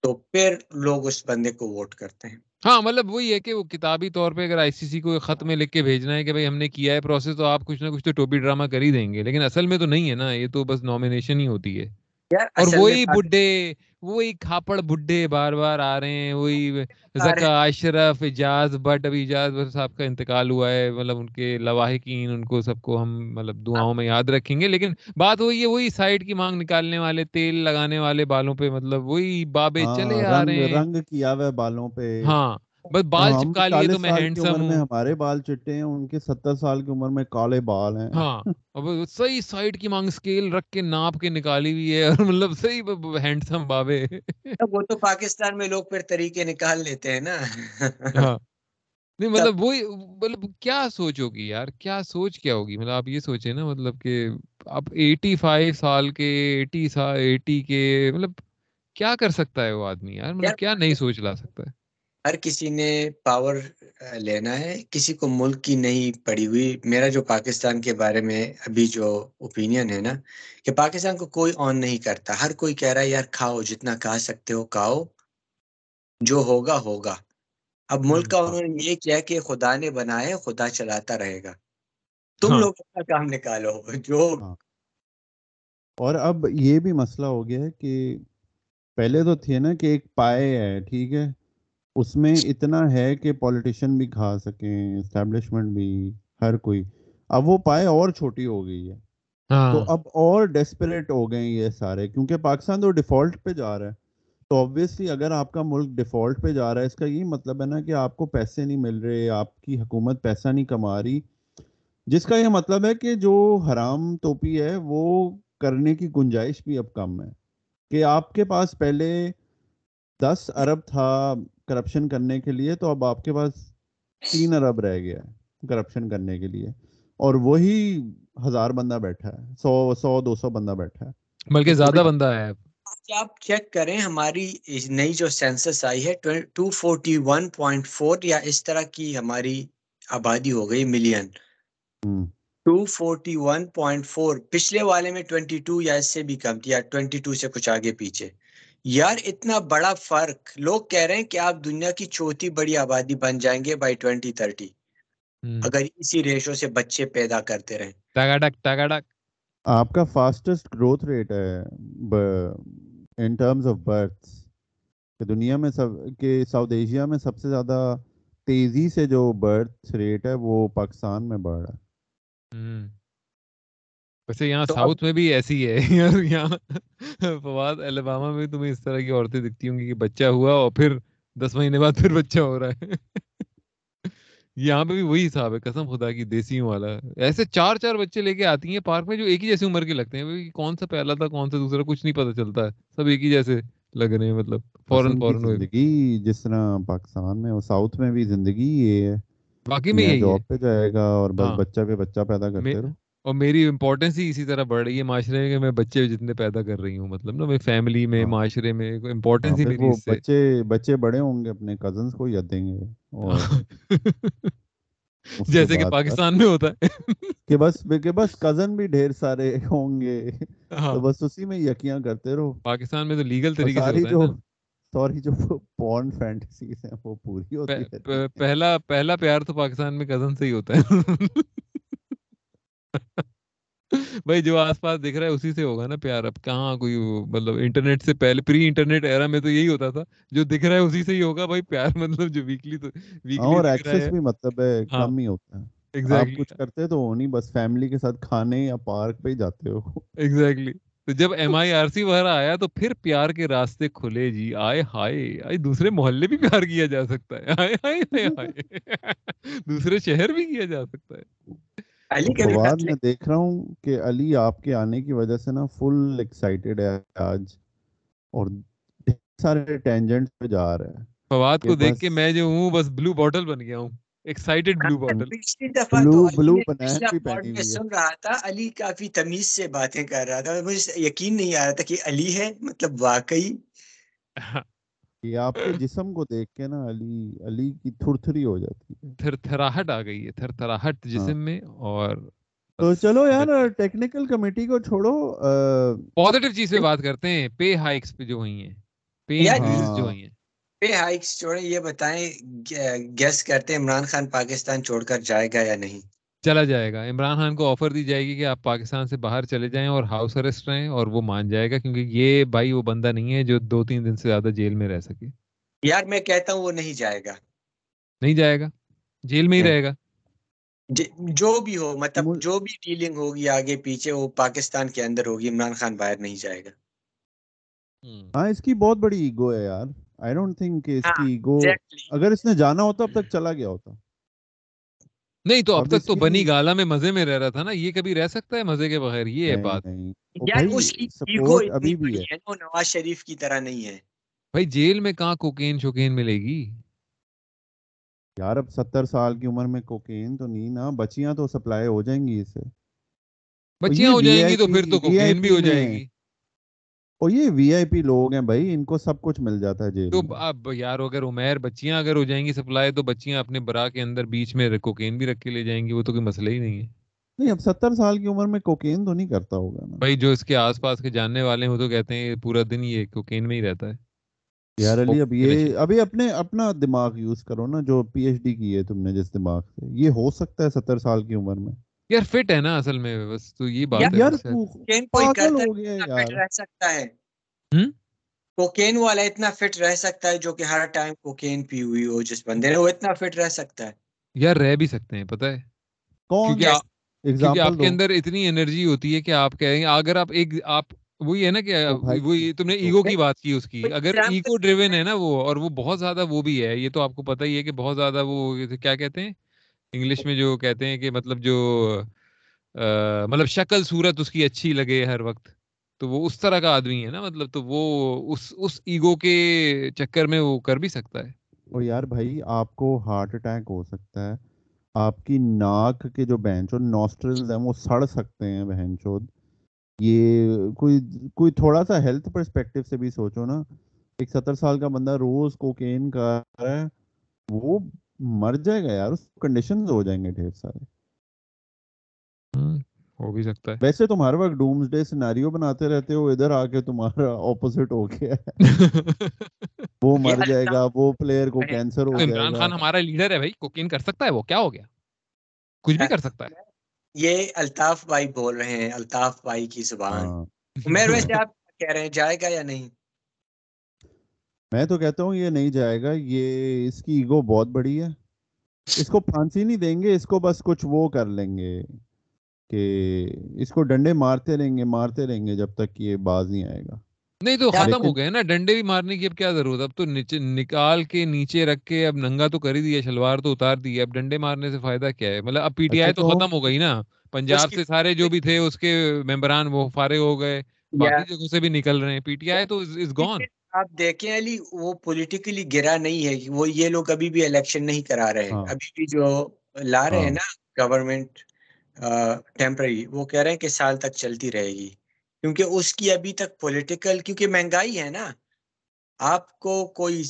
تو پھر لوگ اس بندے کو ووٹ کرتے ہیں۔ ہاں مطلب وہی ہے کہ وہ کتابی طور پہ اگر آئی سی سی کو خط میں لکھ کے بھیجنا ہے کہ بھائی ہم نے کیا ہے پروسیس تو آپ کچھ نہ کچھ تو ٹوپی ڈرامہ کر ہی دیں گے۔ لیکن اصل میں تو نہیں ہے نا یہ تو بس نامینیشن ہی ہوتی ہے۔ اور وہی بڈھے وہی کھاپڑ بڈھے بار بار آ رہے ہیں وہی زکا اشرف اجاز بٹ ابھی اجاز صاحب کا انتقال ہوا ہے مطلب ان کے لواحقین ان کو سب کو ہم مطلب دعاؤں میں یاد رکھیں گے۔ لیکن بات وہی ہے وہی سائڈ کی مانگ نکالنے والے تیل لگانے والے بالوں پہ مطلب وہی بابے ہاں، چلے آ رہے ہیں۔ رنگ کیا ہوا بالوں پہ۔ ہاں۔ بس بال چپکا لیے تو میں ہینڈسم ہوں۔ ہمارے بال چٹے ہیں ان کے ستر سال کی عمر میں کالے بال ہیں۔ ہاں اب صحیح سائڈ کی مانگ سکیل رکھ کے ناپ کے نکالی ہوئی ہے اور مطلب صحیح ہینڈسم بابے۔ وہ تو پاکستان میں لوگ پھر طریقے نکال لیتے ہیں نا۔ ہاں۔ نہیں مطلب وہی مطلب کیا سوچ ہوگی یار؟ کیا سوچ کیا ہوگی؟ مطلب آپ یہ سوچے نا مطلب کہ اب ایٹی فائیو سال کے ایٹی سال ایٹی کے مطلب کیا کر سکتا ہے وہ آدمی یار؟ مطلب کیا نہیں سوچ لا سکتا ہے؟ ہر کسی نے پاور لینا ہے کسی کو ملک کی نہیں پڑی ہوئی۔ میرا جو پاکستان کے بارے میں ابھی جو اوپینین ہے نا کہ پاکستان کو کوئی آن نہیں کرتا۔ ہر کوئی کہہ رہا ہے یار کھاؤ جتنا کھا سکتے ہو کھاؤ۔ جو ہوگا ہوگا۔ اب ملک کا انہوں نے یہ کیا کہ خدا نے بنایا خدا چلاتا رہے گا۔ تم ہاں۔ لوگ اپنا کام نکالو۔ جو ہاں۔ اور اب یہ بھی مسئلہ ہو گیا ہے کہ پہلے تو تھے نا کہ ایک پائے ہے ٹھیک ہے۔ اس میں اتنا ہے کہ پولیٹیشین بھی کھا سکیں اسٹیبلشمنٹ بھی ہر کوئی۔ اب وہ پائے اور چھوٹی ہو گئی ہے۔ تو ہاں۔ اب اور ڈیسپریٹ ہو گئے یہ سارے کیونکہ پاکستان تو ڈیفالٹ پہ جا رہا ہے۔ تو آبویسلی اگر آپ کا ملک ڈیفالٹ پہ جا رہا ہے اس کا یہی مطلب ہے نا کہ آپ کو پیسے نہیں مل رہے آپ کی حکومت پیسہ نہیں کما رہی۔ جس کا یہ مطلب ہے کہ جو حرام توپی ہے وہ کرنے کی گنجائش بھی اب کم ہے۔ کہ آپ کے پاس پہلے دس ارب تھا کرپشن کرنے کے لیے تو اب آپ کے پاس تین ارب رہ گیا ہے کرپشن کرنے کے لیے اور وہی ہزار بندہ بیٹھا ہے سو سو دو سو بندہ بیٹھا ہے۔ بلکہ زیادہ بندہ ہے۔ آپ چیک کریں ہماری نئی جو سینسس آئی ہے two forty one point four یا اس طرح کی ہماری آبادی ہو گئی million two forty one point four پچھلے والے میں ٹوینٹی ٹو یا اس سے بھی کم تھی یا ٹوینٹی ٹو سے کچھ آگے پیچھے۔ یار اتنا بڑا فرق۔ لوگ کہہ رہے ہیں کہ آپ دنیا کی چوتھی بڑی آبادی بن جائیں گے بائی ٹوینٹی تھرٹی اگر اسی ریشو سے بچے پیدا کرتے رہیں۔ آپ کا فاسٹسٹ گروتھ ریٹ ہے ان ٹرمز آف برتھ دنیا میں سب کہ ساؤتھ ایشیا میں سب سے زیادہ تیزی سے جو برتھ ریٹ ہے وہ پاکستان میں بڑھ رہا ہے۔ ویسے یہاں ساؤتھ میں بھی ایسی ہے۔ یہاں فواد الباما میں تمہیں اس طرح کی عورتیں دکھتی ہوں گی کہ بچہ ہوا اور پھر دس مہینے بعد پھر بچہ ہو رہا ہے۔ یہاں پہ بھی وہی حساب ہے قسم خدا کی دیسیوں والا۔ ایسے چار چار بچے لے کے آتی ہیں پارک میں جو ایک ہی جیسی عمر کے لگتے ہیں کون سا پہلا تھا کون سا دوسرا کچھ نہیں پتا چلتا۔ ہے سب ایک ہی جیسے لگ رہے ہیں مطلب فورن فورن زندگی جس طرح پاکستان میں ساؤتھ میں بھی زندگی یہ ہے۔ باقی میں یہی جاب پہ جائے گا اور بس ہاں۔ بچہ پہ بچہ پیدا کرتے رہو۔ اور میری امپورٹینس ہی اسی طرح بڑھ رہی ہے معاشرے میں میں بچے جتنے پیدا کر رہی ہوں مطلب نا میں فیملی میں ہاں۔ معاشرے میں امپورٹینس ہی ہاں، پھر میری وہ اس سے۔ بچے بچے بڑے ہوں گے اپنے کزنس کو یاد دیں گے۔ اور جیسے کہ پاکستان میں ہوتا ہے۔ کہ بس کہ بس کزن بھی ڈھیر سارے ہوں گے۔ ہاں۔ تو بس اسی میں یقیاں کرتے رہو۔ پاکستان میں تو لیگل طریقے سے ہوتا ہے سوری جو پورن فینٹیسیز ہیں وہ پوری ہوتی ہیں۔ پہلا پہلا پیار تو پاکستان میں کزن سے ہی ہوتا ہے۔ بھائی جو آس پاس دکھ رہا ہے اسی سے ہوگا نا پیار اب کہاں کوئی مطلب انٹرنیٹ سے پہلے پری انٹرنیٹ ایرا میں تو یہی ہوتا تھا جو دکھ رہا ہے اسی سے ہی ہوگا بھائی پیار مطلب جو ویکلی تو ویکلی اور ایکسس بھی مطلب ہے کم ہی ہوتا ہے آپ ایگزیکٹلی کچھ کرتے تو ہو نہیں بس فیملی کے ساتھ کھانے یا پارک پہ ہی جاتے ہو ایگزیکٹلی تو جب ایم آئی آر سی وغیرہ آیا تو پھر پیار کے راستے کھلے جی آئے ہائے آئے دوسرے محلے بھی پیار کیا جا سکتا ہے آئے ہائے ہائے دوسرے شہر بھی کیا جا سکتا ہے علی کے فواد میں دیکھ رہا ہوں کہ علی آپ کے آنے کی وجہ سے نا فل ایکسائٹیڈ ہے آج اور سارے ٹینجنٹ پہ جا رہا ہے فواد کو دیکھ کے میں جو ہوں بس بلو بوٹل بن گیا ہوں ایکسائٹیڈ بلو بوٹل پچھلی دفعہ بلو بلو میں ہوئی ہے۔ سن رہا تھا علی کافی تمیز سے باتیں کر رہا تھا مجھے یقین نہیں آ رہا تھا کہ علی ہے مطلب واقعی۔ یہ آپ کے جسم کو دیکھ کے نا علی علی کی تھر تھری ہو جاتی ہے۔ تھر تھراہٹ آ گئی ہے تھر تھراہٹ ہاں۔ جسم میں اور تو چلو یار ٹیکنیکل کمیٹی کو چھوڑو پازیٹیو چیز پہ بات کرتے ہیں پے ہائکس پہ جو ہوئی ہیں پے انکریز جو ہاں۔ ہوئی ہیں۔ پے ہائکس چھوڑیں یہ بتائیں گیس کرتے ہیں عمران خان پاکستان چھوڑ کر جائے گا یا نہیں؟ چلا جائے گا۔ عمران خان کو آفر دی جائے گی کہ آپ پاکستان سے باہر چلے جائیں اور ہاؤس اریسٹ رہیں اور وہ مان جائے گا کیونکہ یہ بھائی وہ بندہ نہیں ہے جو دو تین دن سے زیادہ جیل میں رہ سکے۔ یار میں کہتا ہوں وہ نہیں جائے گا۔ نہیں جائے گا؟ جیل میں ہی رہے گا۔ جو بھی ہو مطلب جو بھی ڈیلنگ ہوگی آگے پیچھے وہ پاکستان کے اندر ہوگی عمران خان باہر نہیں جائے گا۔ ہاں اس کی بہت بڑی ایگو ہے یار۔ آئی ڈونٹ تھنک اس ہاں کی ایگو. اگر اس نے جانا ہوتا اب تک چلا گیا ہوتا۔ نہیں تو اب تک اس تو بنی گالا میں مزے میں رہ رہا تھا نا یہ کبھی رہ سکتا ہے مزے کے بغیر؟ یہ ہے بات۔ اس ابھی بھی ہے۔ نواز شریف کی طرح نہیں ہے۔ بھائی جیل میں کہاں کوکین شوکین ملے گی؟ یار اب ستر سال کی عمر میں کوکین تو نہیں نا بچیاں تو سپلائی ہو جائیں گی اسے۔ بچیاں ہو جائیں گی تو پھر تو کوکین بھی ہو جائے گی۔ اور یہ وی آئی پی لوگ ہیں بھائی ان کو سب کچھ مل جاتا ہے جیل تو اب یار اگر عمیر بچیاں اگر ہو جائیں گی سپلائی تو بچیاں اپنے برا کے اندر بیچ میں کوکین بھی رکھ کے لے جائیں گی وہ تو کوئی مسئلہ ہی نہیں ہے۔ نہیں اب ستر سال کی عمر میں کوکین تو نہیں کرتا ہوگا نا۔ بھائی جو اس کے آس پاس کے جاننے والے ہیں وہ تو کہتے ہیں پورا دن یہ کوکین میں ہی رہتا ہے۔ یار علی اب یہ ابھی اپنے اپنا دماغ یوز کرو نا جو پی ایچ ڈی کی ہے تم نے جس دماغ سے۔ یہ ہو سکتا ہے ستر سال کی عمر میں۔ یار فٹ ہے نا اصل میں بس تو یہ بات ہے۔ یار کوکین کوئی گیا ہے فٹ رہ سکتا ہے؟ کوکین والا اتنا فٹ رہ سکتا ہے جو کہ ہر ٹائم کوکین پی ہوئی ہو جس بندے نے وہ اتنا فٹ رہ سکتا ہے۔ یار رہ بھی سکتے ہیں پتہ ہے۔ کون کیونکہ آپ کے اندر اتنی انرجی ہوتی ہے کہ آپ کہیں گے اگر آپ ایک آپ وہی ہے نا کہ بھائی وہی تم نے ایگو کی بات کی اس کی۔ اگر ایگو ڈریون ہے؟ نا وہ اور وہ بہت زیادہ وہ بھی ہے یہ تو آپ کو پتہ ہی ہے کہ بہت زیادہ وہ کیا کہتے ہیں؟ انگلش میں جو کہتے ہیں کہ مطلب جو مطلب شکل صورت اس کی اچھی لگے ہر وقت، تو وہ اس طرح کا آدمی ہے نا مطلب تو وہ اس اس ایگو کے چکر میں وہ کر بھی سکتا ہے۔ اور یار بھائی، آپ کو ہارٹ اٹیک ہو سکتا ہے، آپ کی ناک کے جو بہن چود نوسٹرلز ہیں، وہ سڑ سکتے ہیں بہن چود۔ یہ کوئی کوئی تھوڑا سا ہیلتھ پرسپیکٹیو سے بھی سوچو نا، ایک ستر سال کا بندہ روز کوکین کر رہا ہے، وہ مر جائے گا یار اس کنڈیشنز ہو جائیں گے ڈھیر سارے۔ ہو بھی سکتا ہے۔ ویسے تم ہر وقت ڈومز ڈے سیناریو بناتے رہتے ہو ادھر آ کے تمہارا اپوزٹ ہو گیا۔ ہے وہ مر جائے گا وہ پلیئر کو۔ کینسر ہو جائے عمران خان ہمارا لیڈر ہے بھائی کوکین کر سکتا ہے وہ؟ کیا ہو گیا؟ کچھ بھی کر سکتا ہے۔ یہ الطاف بھائی بول رہے ہیں الطاف بھائی کی زبان۔ ہاں۔ عمیر ویسے آپ کہہ رہے ہیں جائے گا یا نہیں؟ میں تو کہتا ہوں یہ نہیں جائے گا یہ اس کی ایگو بہت بڑی ہے۔ اس کو پھانسی نہیں دیں گے اس کو بس کچھ وہ کر لیں گے کہ اس کو ڈنڈے مارتے رہیں گے مارتے رہیں گے جب تک یہ باز نہیں آئے گا۔ نہیں تو ختم ہو گئے نا ڈنڈے بھی مارنے کی اب کیا ضرورت؟ اب تو نیچے نکال کے نیچے رکھ کے اب ننگا تو کر ہی دیا شلوار تو اتار دی اب ڈنڈے مارنے سے فائدہ کیا ہے؟ مطلب اب پی ٹی آئی تو ختم ہو گئی نا۔ پنجاب سے سارے جو بھی تھے اس کے ممبران وہ فارغ ہو گئے باقی جگہوں سے بھی نکل رہے ہیں۔ پی ٹی آئی تو از گون آپ دیکھیں علی وہ پولیٹیکلی گرا نہیں ہے۔ وہ یہ لوگ ابھی بھی الیکشن نہیں کرا رہے۔ ہاں۔ ابھی بھی جو لا رہے ہیں ہاں۔ نا گورنمنٹ ٹیمپرری وہ کہہ رہے ہیں کہ سال تک چلتی رہے گی۔ کیونکہ اس کی ابھی تک پولیٹیکل کیونکہ مہنگائی ہے نا۔ آپ کو کوئی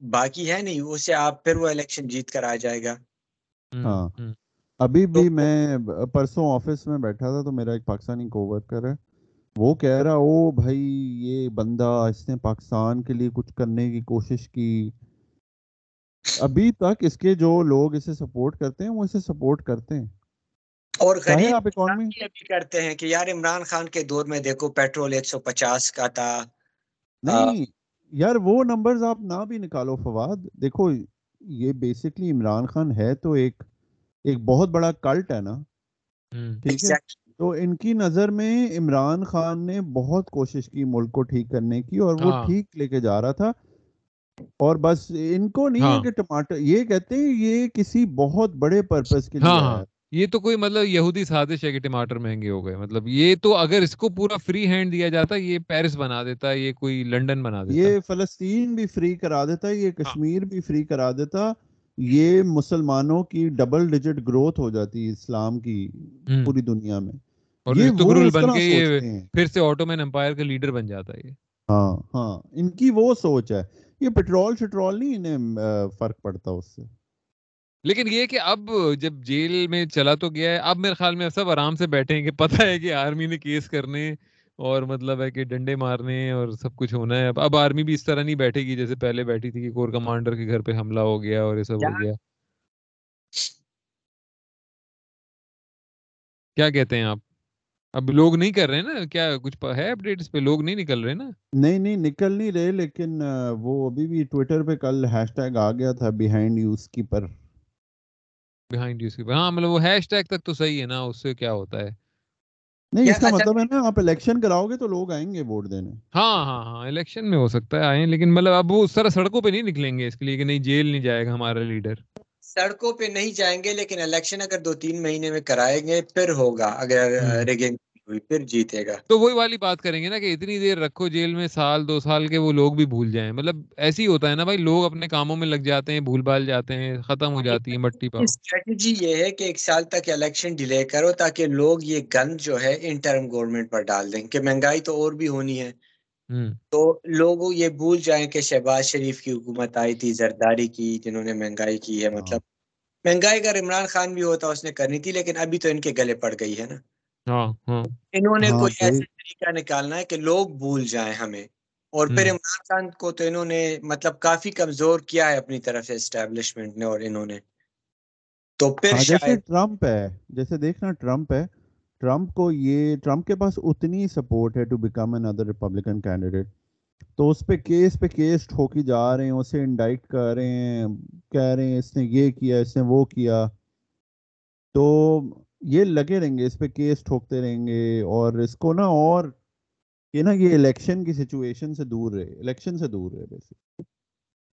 باقی ہے نہیں۔ اسے آپ پھر وہ الیکشن جیت کر آ جائے گا۔ ہاں۔ ابھی بھی میں پرسوں آفس میں بیٹھا تھا تو میرا ایک پاکستانی کو ورکر ہے۔ وہ کہہ رہا او بھائی یہ بندہ اس نے پاکستان کے لیے کچھ کرنے کی کوشش کی۔ ابھی تک اس کے جو لوگ اسے سپورٹ کرتے ہیں وہ اسے سپورٹ کرتے ہیں۔ اور غریب کرتے ہیں کہ یار عمران خان کے دور میں دیکھو پیٹرول ایک سو پچاس کا تھا۔ نہیں یار وہ نمبرز آپ نہ بھی نکالو فواد۔ دیکھو یہ بیسکلی عمران خان ہے تو ایک ایک بہت بڑا کلٹ ہے نا۔ ٹھیک ہے؟ تو ان کی نظر میں عمران خان نے بہت کوشش کی ملک کو ٹھیک کرنے کی اور وہ ہاں۔ ٹھیک لے کے جا رہا تھا۔ اور بس ان کو نہیں ہے ہاں۔ کہ ٹماٹر یہ کہتے ہیں یہ کسی بہت بڑے پرپز کے لیے ہاں، یہ تو کوئی مطلب یہودی سازش ہے کہ ٹماٹر مہنگے ہو گئے۔ مطلب یہ تو اگر اس کو پورا فری ہینڈ دیا جاتا یہ پیرس بنا دیتا یہ کوئی لنڈن بنا دیتا۔ یہ فلسطین بھی فری کرا دیتا یہ کشمیر بھی فری کرا دیتا۔ یہ مسلمانوں کی ڈبل ڈیجٹ گروتھ ہو جاتی اسلام کی پوری دنیا میں۔ اور یہ تو بن کے یہ پھر سے آٹومین امپائر کا لیڈر بن جاتا ہے ہاں ہاں ان کی وہ سوچ ہے۔ یہ پیٹرول شٹرول نہیں انہیں فرق پڑتا اس سے۔ لیکن یہ کہ اب جب جیل میں چلا تو گیا ہے اب میرے خیال میں سب آرام سے بیٹھے ہیں کہ پتہ ہے کہ آرمی نے کیس کرنے اور مطلب ہے کہ ڈنڈے مارنے اور سب کچھ ہونا ہے۔ اب آرمی بھی اس طرح نہیں بیٹھے گی جیسے پہلے بیٹھی تھی کہ کور کمانڈر کے گھر پہ حملہ ہو گیا اور یہ سب ہو گیا۔ کیا کہتے ہیں آپ؟ اب لوگ نہیں کر رہے نا کیا کچھ ہے اپڈیٹ اس پہ؟ لوگ نہیں نکل رہے نا؟ نہیں نہیں نکل نہیں رہے لیکن وہ ابھی بھی ٹویٹر پہ کل ہیش ٹیگ آ گیا تھا بیہائنڈ یوز کیپر بیہائنڈ یوز کیپر ہاں مطلب وہ ہیش ٹیگ تک تو صحیح ہے نا اس سے کیا ہوتا ہے؟ نہیں اس کا مطلب ہے نا آپ الیکشن کراؤ گے تو لوگ آئیں گے ووٹ دینے۔ ہاں ہاں ہاں الیکشن میں ہو سکتا ہے آئیں لیکن مطلب اب وہ اس طرح سڑکوں پہ نہیں نکلیں گے اس کے لیے کہ نہیں جیل نہیں جائے گا ہمارا لیڈر سڑکوں پہ نہیں جائیں گے لیکن الیکشن اگر دو تین مہینے میں کرائیں گے پھر ہوگا اگر ریگنگ ہوئی پھر جیتے گا۔ تو وہی والی بات کریں گے نا کہ اتنی دیر رکھو جیل میں سال دو سال کے وہ لوگ بھی بھول جائیں۔ مطلب ایسے ہی ہوتا ہے نا بھائی لوگ اپنے کاموں میں لگ جاتے ہیں بھول بھال جاتے ہیں ختم ہو جاتی ہے مٹی پر اسٹریٹجی یہ ہے کہ ایک سال تک الیکشن ڈیلے کرو تاکہ لوگ یہ گند جو ہے انٹرم گورنمنٹ پر ڈال دیں کہ مہنگائی تو اور بھی ہونی ہے۔ تو لوگ یہ بھول جائیں کہ شہباز شریف کی حکومت آئی تھی زرداری کی جنہوں نے مہنگائی کی ہے مطلب مہنگائی اگر عمران خان بھی ہوتا اس نے کرنی تھی لیکن ابھی تو ان کے گلے پڑ گئی ہے نا۔ ہاں، ہاں۔ انہوں نے ہاں، کوئی ایسا طریقہ نکالنا ہے کہ لوگ بھول جائیں ہمیں۔ اور پھر عمران خان کو تو انہوں نے مطلب کافی کمزور کیا ہے اپنی طرف سے اسٹیبلشمنٹ نے اور انہوں نے۔ تو پھر جیسے ٹرمپ ہے جیسے دیکھنا ٹرمپ ہے ٹرمپ کو یہ، ٹرمپ کے پاس اتنی سپورٹ ہے to become another Republican candidate تو اس پہ کیس پہ کیس ٹھوکی جا رہے ہیں، اسے انڈائٹ کر رہے ہیں، کہہ رہے ہیں اس نے یہ کیا، اس نے وہ کیا۔ تو یہ لگے رہیں گے، اس پہ کیس ٹھوکتے رہیں گے اور اس کو نا اور یہ نا یہ الیکشن کی سچویشن سے دور رہے الیکشن سے دور رہے بیسک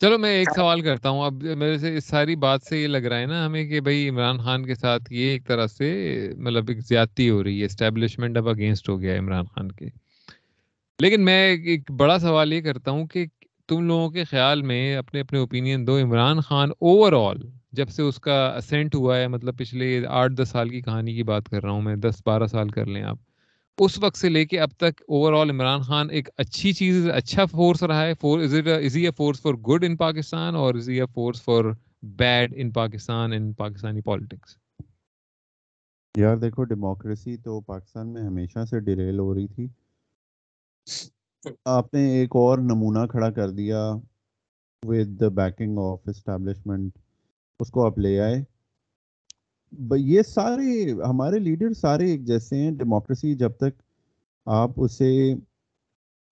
چلو میں ایک سوال کرتا ہوں۔ اب میرے سے اس ساری بات سے یہ لگ رہا ہے نا ہمیں کہ بھائی عمران خان کے ساتھ یہ ایک طرح سے مطلب ایک زیادتی ہو رہی ہے۔ اسٹیبلشمنٹ اب اگینسٹ ہو گیا عمران خان کے۔ لیکن میں ایک بڑا سوال یہ کرتا ہوں کہ تم لوگوں کے خیال میں اپنے اپنے اوپینین دو عمران خان اوور آل جب سے اس کا اسینٹ ہوا ہے مطلب پچھلے آٹھ دس سال کی کہانی کی بات کر رہا ہوں میں دس بارہ سال کر لیں آپ۔ اس وقت سے لے کے اب تک اوور آل عمران خان ایک اچھی چیز اچھا فورس رہا ہے۔ For is is a force for good in Pakistan اور is a force for bad in Pakistan in Pakistani politics یار دیکھو ڈیموکریسی تو پاکستان میں ہمیشہ سے ڈیریل ہو رہی تھی۔ آپ نے ایک اور نمونہ کھڑا کر دیا with the backing of establishment اس کو آپ لے آئے۔ یہ سارے ہمارے لیڈر سارے ایک جیسے ہیں ڈیموکریسی جب تک آپ اسے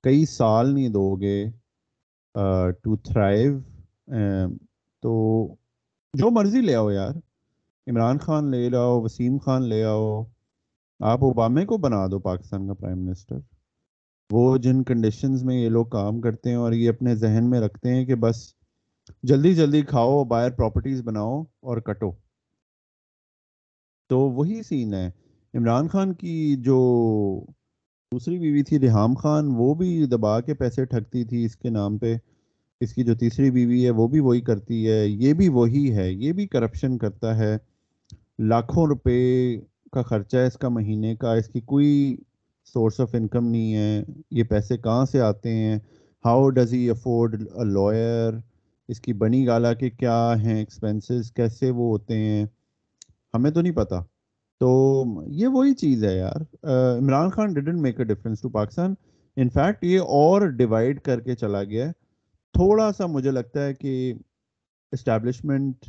کئی سال نہیں دو گے ٹو تھرائیو تو جو مرضی لے آؤ یار، عمران خان لے لاؤ وسیم خان لے آؤ، آپ اوبامے کو بنا دو پاکستان کا پرائم منسٹر وہ جن کنڈیشنز میں یہ لوگ کام کرتے ہیں اور یہ اپنے ذہن میں رکھتے ہیں کہ بس جلدی جلدی کھاؤ باہر پراپرٹیز بناؤ اور کٹو۔ تو وہی سین ہے۔ عمران خان کی جو دوسری بیوی تھی ریحام خان، وہ بھی دبا کے پیسے ٹھگتی تھی اس کے نام پہ۔ اس کی جو تیسری بیوی ہے، وہ بھی وہی کرتی ہے۔ یہ بھی وہی ہے۔ یہ بھی کرپشن کرتا ہے۔ لاکھوں روپے کا خرچہ ہے اس کا مہینے کا۔ اس کی کوئی سورس آف انکم نہیں ہے۔ یہ پیسے کہاں سے آتے ہیں؟ How does he afford lawyer اس کی بنی گالا کے کیا ہیں؟ ایکسپینسز کیسے وہ ہوتے ہیں؟ ہمیں تو نہیں پتا۔ تو یہ وہی چیز ہے یار۔ Imran Khan didn't make a difference to Pakistan. In fact یہ اور ڈیوائڈ کر کے چلا گیا ہے۔ تھوڑا سا مجھے لگتا ہے کہ اسٹیبلشمنٹ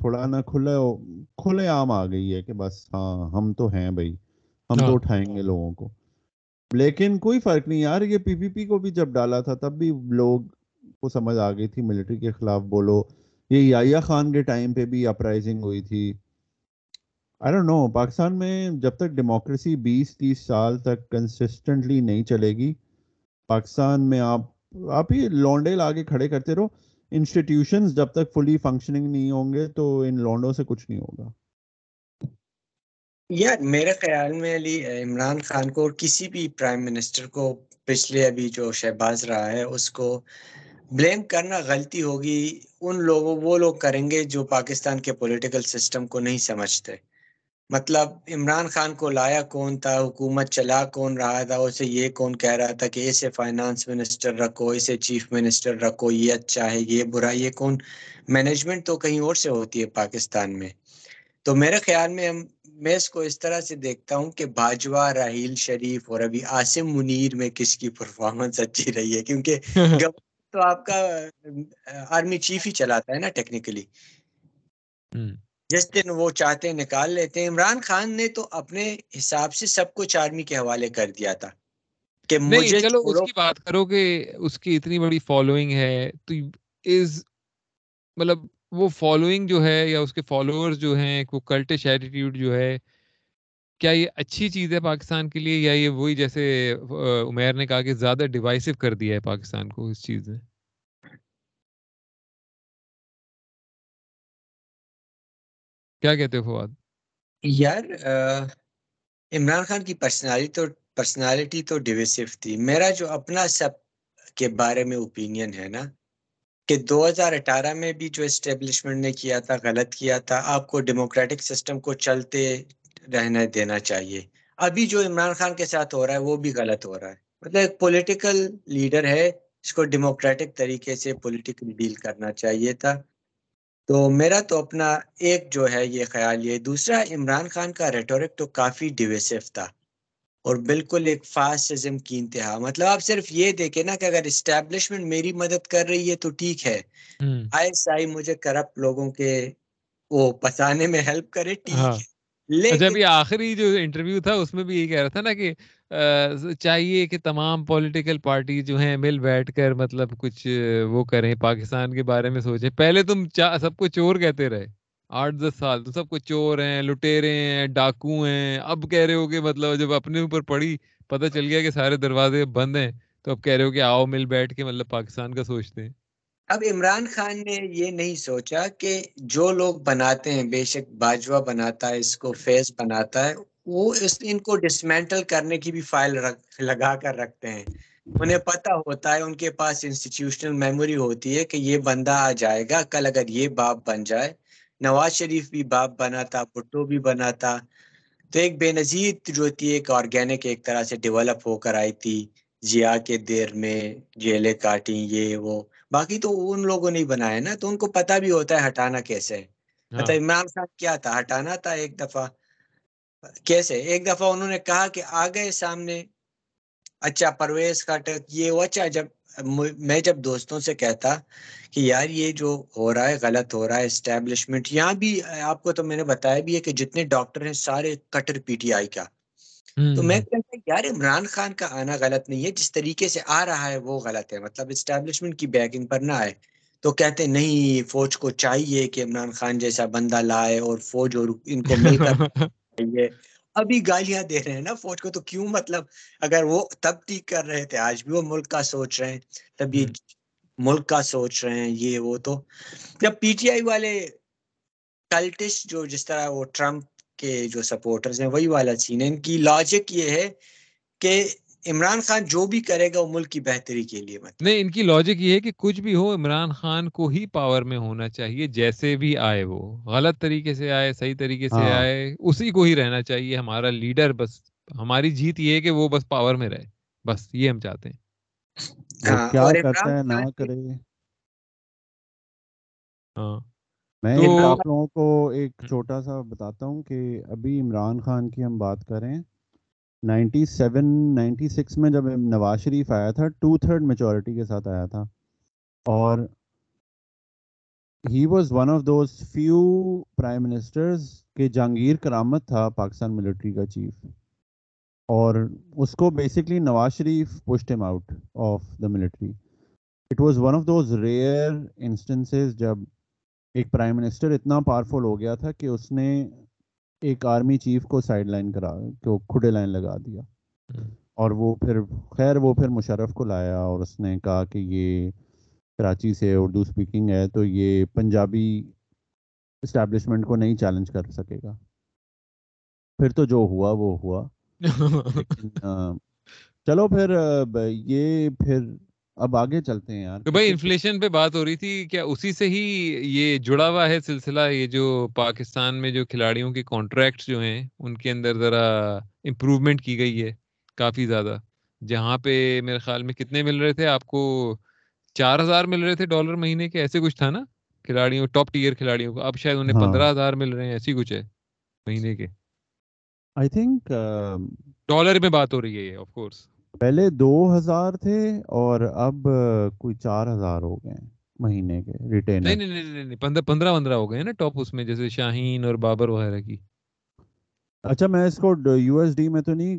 تھوڑا نا کھلے کھلے عام آ گئی ہے کہ بس ہاں ہم تو ہیں بھائی۔ ہم تو ہاں۔ اٹھائیں گے لوگوں کو۔ لیکن کوئی فرق نہیں یار یہ پی پی پی کو بھی جب ڈالا تھا تب بھی لوگ کو سمجھ آ گئی تھی ملٹری کے خلاف بولو۔ یہ یا خان کے ٹائم پہ بھی اپرائزنگ ہوئی تھی۔ آئی ڈونٹ نو پاکستان میں جب تک ڈیموکریسی بیس تیس سال تک کنسسٹنٹلی نہیں چلے گی، پاکستان میں آپ آپ ہی لونڈے لا کے کھڑے کرتے رہو۔ انسٹیٹیوشنز جب تک فلی فنکشننگ نہیں ہوں گے تو ان لونڈوں سے کچھ نہیں ہوگا۔ یار میرے خیال میں علی، عمران خان کو اور کسی بھی پرائم منسٹر کو پچھلے ابھی جو شہباز رہا ہے، اس کو بلیم کرنا غلطی ہوگی، ان لوگوں، وہ لوگ کریں گے جو پاکستان کے پولیٹیکل سسٹم کو نہیں سمجھتے۔ مطلب عمران خان کو لایا کون تھا، حکومت چلا کون رہا تھا، اسے یہ کون کہہ رہا تھا کہ اسے فائنانس منسٹر رکھو، اسے چیف منسٹر رکھو، یہ اچھا ہے، یہ برا یہ کون؟ مینجمنٹ تو کہیں اور سے ہوتی ہے پاکستان میں۔ تو میرے خیال میں ہم، میں اس کو اس طرح سے دیکھتا ہوں کہ باجوہ، راہیل شریف اور ابھی آصم منیر میں کس کی پرفارمنس اچھی رہی ہے، کیونکہ تو آپ کا آرمی چیف ہی چلاتا ہے نا ٹیکنیکلی جس دن وہ چاہتے نکال لیتے ہیں۔ عمران خان نے تو اپنے حساب سے سب کچھ آرمی کے حوالے کر دیا تھا کہ مجھے چلو اس کی بات کرو کہ اس کی اتنی بڑی فالوئنگ ہے۔ تو از مطلب وہ فالوئنگ جو ہے یا اس کے فالوور جو ہیں وہ کلٹش ایٹیٹیوڈ جو ہے کیا یہ اچھی چیز ہے پاکستان کے لیے یا یہ وہی جیسے عمیر نے کہا کہ زیادہ ڈیوائسو کر دیا ہے پاکستان کو اس چیز نے؟ کیا کہتے ہو فواد؟ یار عمران خان کی پرسنالٹی تو پرسنالٹی تو ڈیویسو تھی۔ میرا جو اپنا سب کے بارے میں اوپینین ہے نا، کہ دو ہزار اٹھارہ میں بھی جو اسٹیبلشمنٹ نے کیا تھا، غلط کیا تھا، آپ کو ڈیموکریٹک سسٹم کو چلتے رہنے دینا چاہیے۔ ابھی جو عمران خان کے ساتھ ہو رہا ہے وہ بھی غلط ہو رہا ہے۔ مطلب ایک پولیٹیکل لیڈر ہے اس کو ڈیموکریٹک طریقے سے پولیٹیکل ڈیل کرنا چاہیے تھا۔ تو میرا تو اپنا ایک جو ہے یہ خیال یہ۔ دوسرا عمران خان کا ریٹورک تو کافی ڈیویسو تھا اور بالکل ایک فاسٹزم کی انتہا۔ مطلب آپ صرف یہ دیکھیں نا کہ اگر اسٹیبلشمنٹ میری مدد کر رہی ہے تو ٹھیک ہے۔ آئی سائی مجھے کرپٹ لوگوں کے وہ پسانے میں ہیلپ کرے ٹھیک ہاں۔ ہے۔ اچھا ابھی آخری جو انٹرویو تھا، اس میں بھی یہ کہہ رہا تھا نا کہ چاہیے کہ تمام پولیٹیکل پارٹی جو ہیں مل بیٹھ کر مطلب کچھ وہ کریں، پاکستان کے بارے میں سوچیں۔ پہلے تم سب کو چور کہتے رہے۔ آٹھ دس سال تو سب کو چور ہیں، لٹیرے ہیں، ڈاکو ہیں۔ اب کہہ رہے ہو کہ مطلب جب اپنے اوپر پڑی، پتہ چل گیا کہ سارے دروازے بند ہیں۔ تو اب کہہ رہے ہو کہ آؤ مل بیٹھ کے مطلب پاکستان کا سوچتے ہیں۔ اب عمران خان نے یہ نہیں سوچا کہ جو لوگ بناتے ہیں، بے شک باجوہ بناتا ہے، اس کو فیس بناتا ہے، وہ اس ان کو ڈسمینٹل کرنے کی بھی فائل رکھ، لگا کر رکھتے ہیں۔ انہیں پتا ہوتا ہے، ان کے پاس انسٹیٹیوشنل میموری ہوتی ہے کہ یہ بندہ آ جائے گا۔ کل اگر یہ باپ بن جائے، نواز شریف بھی باپ بنا تھا بھٹو بھی بنا تھا تو ایک بے نظیر جو تھی، ایک آرگینک ایک طرح سے ڈیولپ ہو کر آئی تھی۔ جیا کے دیر میں جیلیں کاٹی یہ وہ۔ باقی تو ان لوگوں نے بنایا نا تو ان کو پتا بھی ہوتا ہے ہٹانا کیسے۔ مطلب عمران خان کیا تھا ہٹانا تھا ایک دفعہ کیسے ایک دفعہ انہوں نے کہا کہ آ گئے سامنے اچھا پرویز کاٹک یہ وہ اچھا جب میں جب دوستوں سے کہتا کہ یار یہ جو ہو رہا ہے غلط ہو رہا ہے اسٹیبلشمنٹ یہاں بھی آپ کو تو میں نے بتایا بھی ہے کہ جتنے ڈاکٹر ہیں سارے کٹر پی ٹی آئی کا تو میں کہتا یار عمران خان کا آنا غلط نہیں ہے جس طریقے سے آ رہا ہے وہ غلط ہے۔ مطلب اسٹیبلشمنٹ کی بیکنگ پر نہ آئے۔ تو کہتے نہیں فوج کو چاہیے کہ عمران خان جیسا بندہ لائے اور فوج اور ان کو مل کر چاہیے۔ ابھی گالیاں دے رہے ہیں نا فوج کو تو کیوں؟ مطلب اگر وہ تب ٹھیک کر رہے تھے آج بھی وہ ملک کا سوچ رہے ہیں۔ تب یہ ملک کا سوچ رہے ہیں یہ وہ۔ تو جب پی ٹی آئی والے کلٹس جو جس طرح وہ ٹرمپ کے جو سپورٹرز ہیں وہی والا سین ہے۔ ان کی لاجک یہ ہے کہ عمران خان جو بھی کرے گا وہ ملک کی بہتری کے لیے مطلب نہیں ان کی لاجک یہ ہے کہ کچھ بھی ہو عمران خان کو ہی پاور میں ہونا چاہیے جیسے بھی آئے وہ۔ غلط طریقے سے آئے صحیح طریقے سے ہاں۔ آئے اسی کو ہی رہنا چاہیے۔ ہمارا لیڈر بس ہماری جیت یہ ہے کہ وہ بس پاور میں رہے۔ بس یہ ہم چاہتے ہیں۔ ہاں، کیا کرتا ہے نہ کرے۔ ہاں۔ میں آپ لوگوں کو ایک چھوٹا سا بتاتا ہوں کہ ابھی عمران خان کی ہم بات کریں نائنٹی سیون نائنٹی سکس میں جب نواز شریف آیا تھا ٹو تھرڈ میچورٹی کے ساتھ آیا تھا۔ اور he was one of those few prime ministers کہ جہانگیر کرامت تھا پاکستان ملٹری کا چیف اور اس کو basically Nawaz Sharif pushed them out of the military it was one of those rare instances جب ایک پرائم منسٹر اتنا پاورفل ہو گیا تھا کہ اس نے ایک آرمی چیف کو سائڈ لائن کرا کو کھڑے لائن لگا دیا۔ اور وہ پھر خیر وہ پھر مشرف کو لایا اور اس نے کہا کہ یہ کراچی سے اردو اسپیکنگ ہے تو یہ پنجابی اسٹیبلشمنٹ کو نہیں چیلنج کر سکے گا پھر تو جو ہوا وہ ہوا چلو پھر یہ پھر اب آگے چلتے ہیں یار تو بھائی انفلیشن پہ بات ہو رہی تھی کیا اسی سے ہی یہ جڑا ہوا ہے سلسلہ؟ یہ جو پاکستان میں جو کھلاڑیوں کے کانٹریکٹس جو ہیں ان کے اندر ذرا امپروومنٹ کی گئی ہے کافی زیادہ۔ جہاں پہ میرے خیال میں کتنے مل رہے تھے؟ آپ کو چار ہزار مل رہے تھے ڈالر مہینے کے ایسے کچھ تھا نا؟ کھلاڑیوں ٹاپ ٹیئر کھلاڑیوں کو۔ اب شاید انہیں ہاں۔ پندرہ ہزار مل رہے ہیں ایسی کچھ ہے مہینے کے۔ آئی تھنک ڈالر میں بات ہو رہی ہے یہ آف کورس پہلے دو ہزار تھے اور اب کوئی چار ہزار ہو گئے ہیں مہینے کے نہیں ریٹینر نہیں نہیں نہیں نہیں، پندرہ پندرہ پندرہ ہو گئے ہیں نا ٹاپ اس میں جیسے شاہین اور بابر وغیرہ کی۔ اچھا میں اس کو یو ایس ڈی میں تو نہیں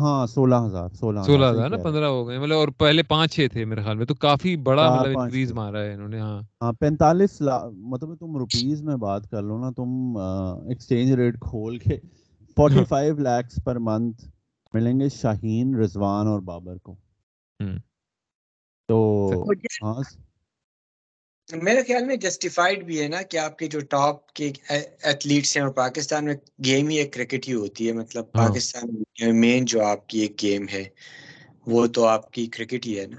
ہاں سولہ ہزار سولہ سولہ ہزار نا پندرہ ہو گئے مطلب اور پہلے پانچ چھ تھے میرے خیال میں تو کافی بڑا مطلب انکریز۔ مارا ہے انہوں نے ہاں۔ ہاں پینتالیس لاکھ مطلب تم روپیز میں بات کر لو نا تم ایکسچینج ریٹ کھول کے forty five lakhs per month ملیں گے شاہین رضوان اور بابر کو۔ ہم۔ تو ہاں۔ میرے خیال میں جسٹیفائڈ بھی ہے نا کہ آپ کے جو ٹاپ کے ایتھلیٹس ہیں اور پاکستان میں گیم ہی ایک کرکٹ ہی ہوتی ہے۔ مطلب ہاں۔ پاکستان میں مین جو آپ کی ایک گیم ہے وہ تو آپ کی کرکٹ ہی ہے نا۔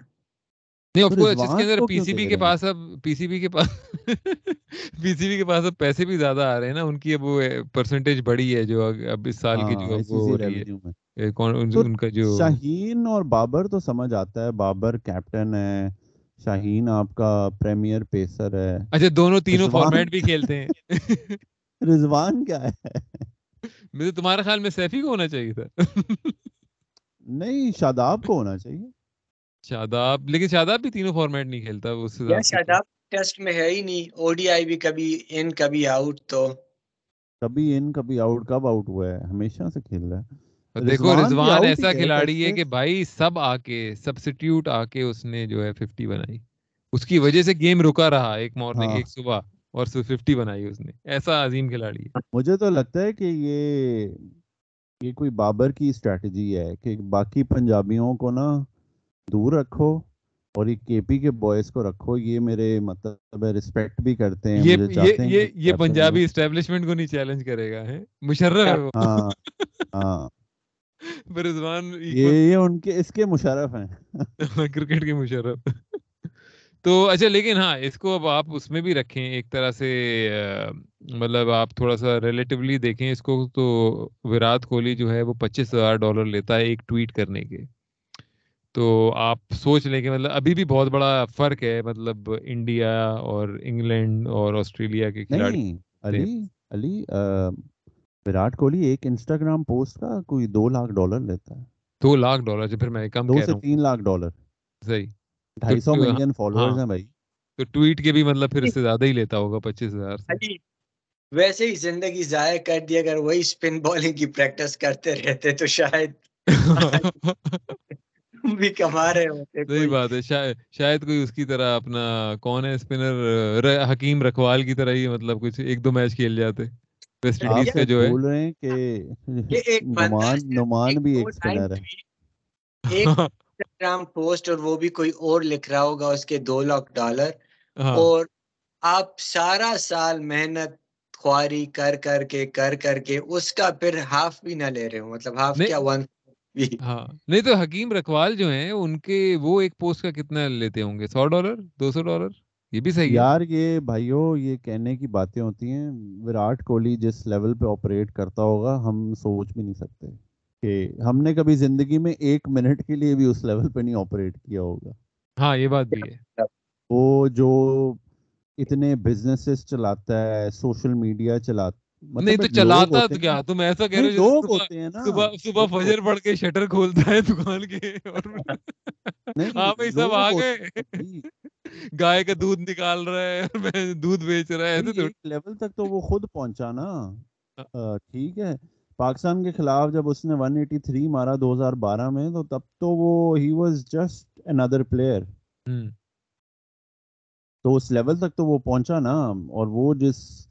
نہیں آف کورس اس کے اندر پی سی بی کے پاس اب پی سی بی کے پاس پی سی بی کے پاس اب پیسے بھی زیادہ آ رہے ہیں نا۔ ان کی اب وہ پرسنٹیج بڑی ہے جو اب- اس سال کی جو ہاں اب وہ ہو رہی ہے۔ ان کا جو شاہین اور بابر تو سمجھ آتا ہے بابر کیپٹن ہے شاہین آپ کا پریمیئر پیسر ہے۔ اچھا دونوں تینوں فارمیٹ بھی کھیلتے ہیں۔ رضوان کیا ہے؟ مجھے تمہارے خیال میں سیفی کو ہونا چاہیے تھا۔ نہیں شاداب کو ہونا چاہیے۔ شاداب لیکن شاداب بھی تینوں فارمیٹ نہیں کھیلتا وہ شاداب ٹیسٹ میں ہے ہی نہیں۔ او ڈی آئی بھی کبھی ان کبھی آؤٹ تو۔ کبھی ان کبھی آؤٹ کب آؤٹ ہوا ہے؟ ہمیشہ سے کھیل رہا ہے۔ دیکھو رضوان ایسا کھلاڑی ہے کہ بھائی سب آ کے سبسٹیوٹ آ کے اس نے جو ہے ففٹی بنائی۔ اس کی وجہ سے گیم رکا رہا ایک مارننگ ہاں۔ ایک صبح اور ففٹی بنائی اس نے۔ ایسا عظیم کھلاڑی ہے۔ مجھے تو لگتا ہے کہ یہ یہ کوئی بابر کی اسٹریٹجی ہے کہ باقی پنجابیوں کو نا دور رکھو اور یہ کے پی کے بوائز کو رکھو۔ یہ میرے مطلب رسپیکٹ بھی کرتے ہیں یہ پنجابی اسٹیبلشمنٹ کو نہیں چیلنج کرے گا ہے مشرف۔ ہے۔ ہاں ہاں۔ رضوان یہ ان کے اس کے مشرف ہیں۔ کرکٹ کے مشرف۔ تو اچھا لیکن ہاں اس کو اب آپ اس میں بھی رکھیں ایک طرح سے مطلب آپ تھوڑا سا ریلیٹیولی دیکھیں اس کو تو وراٹ کوہلی جو ہے وہ پچیس ہزار ڈالر لیتا ہے ایک ٹویٹ کرنے کے۔ تو آپ سوچ لیں کہ مطلب ابھی بھی بہت بڑا فرق ہے مطلب انڈیا اور انگلینڈ اور آسٹریلیا کے کھلاڑی علی علی وراٹ کوہلی ایک انسٹاگرام پوسٹ کا کوئی دو لاکھ ڈالر لیتا ہے۔ دو لاکھ ڈالر جو پھر میں کم دو سے تین لاکھ ڈالر۔ صحیح۔ ڈھائی سو ملین فالوورز ہاں۔ ہیں بھائی۔ تو ٹویٹ کے بھی مطلب پھر اس سے زیادہ ہی لیتا ہوگا پچیس ہزار علی ویسے ہی زندگی ضائع کر دی اگر وہی اسپن بالنگ کی پریکٹس کرتے رہتے تو شاید بھی کما رہے ہوتے صحیح بات ہے۔ شاید شاید کوئی اس کی طرح اپنا کون ہے اسپنر حکیم رکھوال کی طرح ہی مطلب کچھ ایک دو میچ کھیل جاتے۔ ویسٹ آپ انڈیز کا جو ہے بھول رہے ہیں کہ ایک نعمان نعمان بھی دو ایک اسپنر ہے۔ ایک انسٹاگرام پوسٹ اور وہ بھی کوئی اور لکھ رہا ہوگا اس کے دو لاکھ ڈالر ہاں۔ اور آپ سارا سال محنت خواری کر کر کے کر کر کے اس کا پھر ہاف بھی نہ لے رہے ہو۔ مطلب ہاف کیا ون بھی؟ ہاں۔ نہیں تو حکیم رکھوال جو ہیں ان کے وہ ایک پوسٹ کا کتنا لیتے ہوں گے؟ سو ڈالر دو سو ڈالر یہ بھی صحیح یار یہ بھائیو یہ کہنے کی باتیں ہوتی ہیں وراٹ کوہلی جس لیول پہ آپریٹ کرتا ہوگا ہم سوچ بھی نہیں سکتے کہ ہم نے کبھی زندگی میں ایک منٹ کے لیے بھی اس لیول پہ نہیں آپریٹ کیا ہوگا۔ ہاں یہ بات بھی ہے۔ وہ جو اتنے بزنسز چلاتا ہے سوشل میڈیا چلاتا مطلب نہیں تو چلاتا تو کیا؟ تم ایسا کہہ رہے ہو لوگ جیسے ہوتے ہیں نا۔ صبح صبح فجر پڑھ کے شٹر کھولتا ہے دکان کے اور ہاں بھائی سب آ گئے۔ گائے کا دودھ نکال رہا ہے اور میں دودھ بیچ رہا ہے لیول تک تو وہ خود پہنچا نا۔ ہاں۔ ٹھیک ہے۔ پاکستان کے خلاف جب اس نے 183 مارا 2012 میں تو تب تو وہ he was just another player تو اس لیول تک تو وہ پہنچا نا۔ اور وہ جس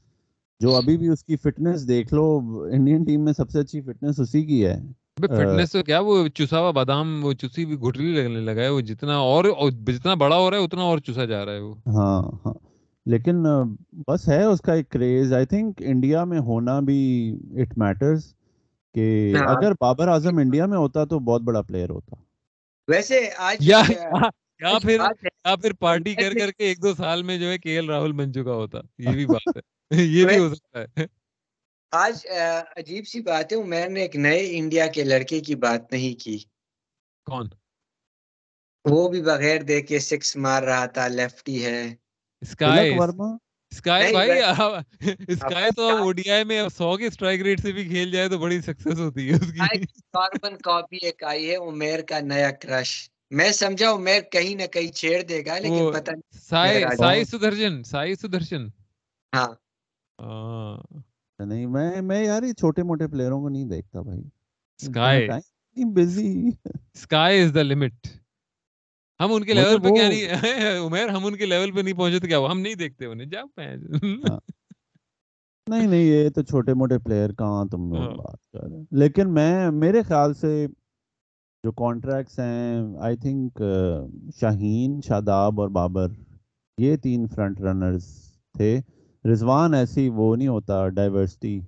جو ابھی بھی اس کی فٹنس دیکھ لو انڈین ٹیم میں سب سے اچھی فٹنس اسی کی ہے۔ فٹنس تو کیا وہ چسا ہوا بادام وہ چوسی بھی گھٹلی لگنے لگا ہے وہ جتنا اور جتنا بڑا ہو رہا ہے اتنا اور چوسا جا رہا ہے وہ۔ ہاں ہاں۔ لیکن بس ہے اس کا ایک کریز۔ آئی تھنک انڈیا میں ہونا بھی اٹ میٹرز کہ ہاں۔ اگر بابر اعظم انڈیا میں ہوتا تو بہت بڑا پلیئر ہوتا۔ ویسے آج یا پھر یا پھر پارٹی کر کر کے ایک دو سال میں جو ہے کے ایل راہل بن چکا ہوتا۔ یہ بھی بات ہے۔ یہ بھی ہو سکتا ہے۔ آج عجیب سی بات ہے عمیر نے ایک نئے انڈیا کے لڑکے کی بات نہیں کی۔ کون؟ وہ بھی بغیر دیکھے سکس مار رہا تھا لیفٹی ہے۔ اسکائی اسکائی بھائی اسکائی تو اب اوڈی آئی میں کے اسٹرائک ریٹ سے بھی کھیل جائے تو بڑی سکسیس ہوتی ہے اس کی۔ کاربن کاپی ایک آئی ہے عمیر کا نیا کرش میں سمجھا عمیر کہیں نہ کہیں چھیڑ دے گا لیکن پتہ نہیں سائی سائی سدرشن سائی سدرشن ہاں۔ ہاں نہیں میں میں یار یہ چھوٹے موٹے پلیئروں کو نہیں دیکھتا بھائی۔ Sky busy sky is the limit ہم ان کے لیول پہ کیا نہیں عمیر ہم ان کے لیول پہ نہیں پہنچے تو کیا ہوا؟ ہم نہیں دیکھتے انہیں۔ جاؤ ہاں۔ نہیں نہیں یہ تو چھوٹے موٹے پلیئر کہاں تم لوگ ہاں۔ بات کر رہے لیکن میں میرے خیال سے جو کانٹریکٹس ہیں آئی تھنک شاہین شاداب اور بابر یہ تین فرنٹ رنرز تھے۔ رضوان ایسی وہ نہیں ہوتا ڈائیورسٹی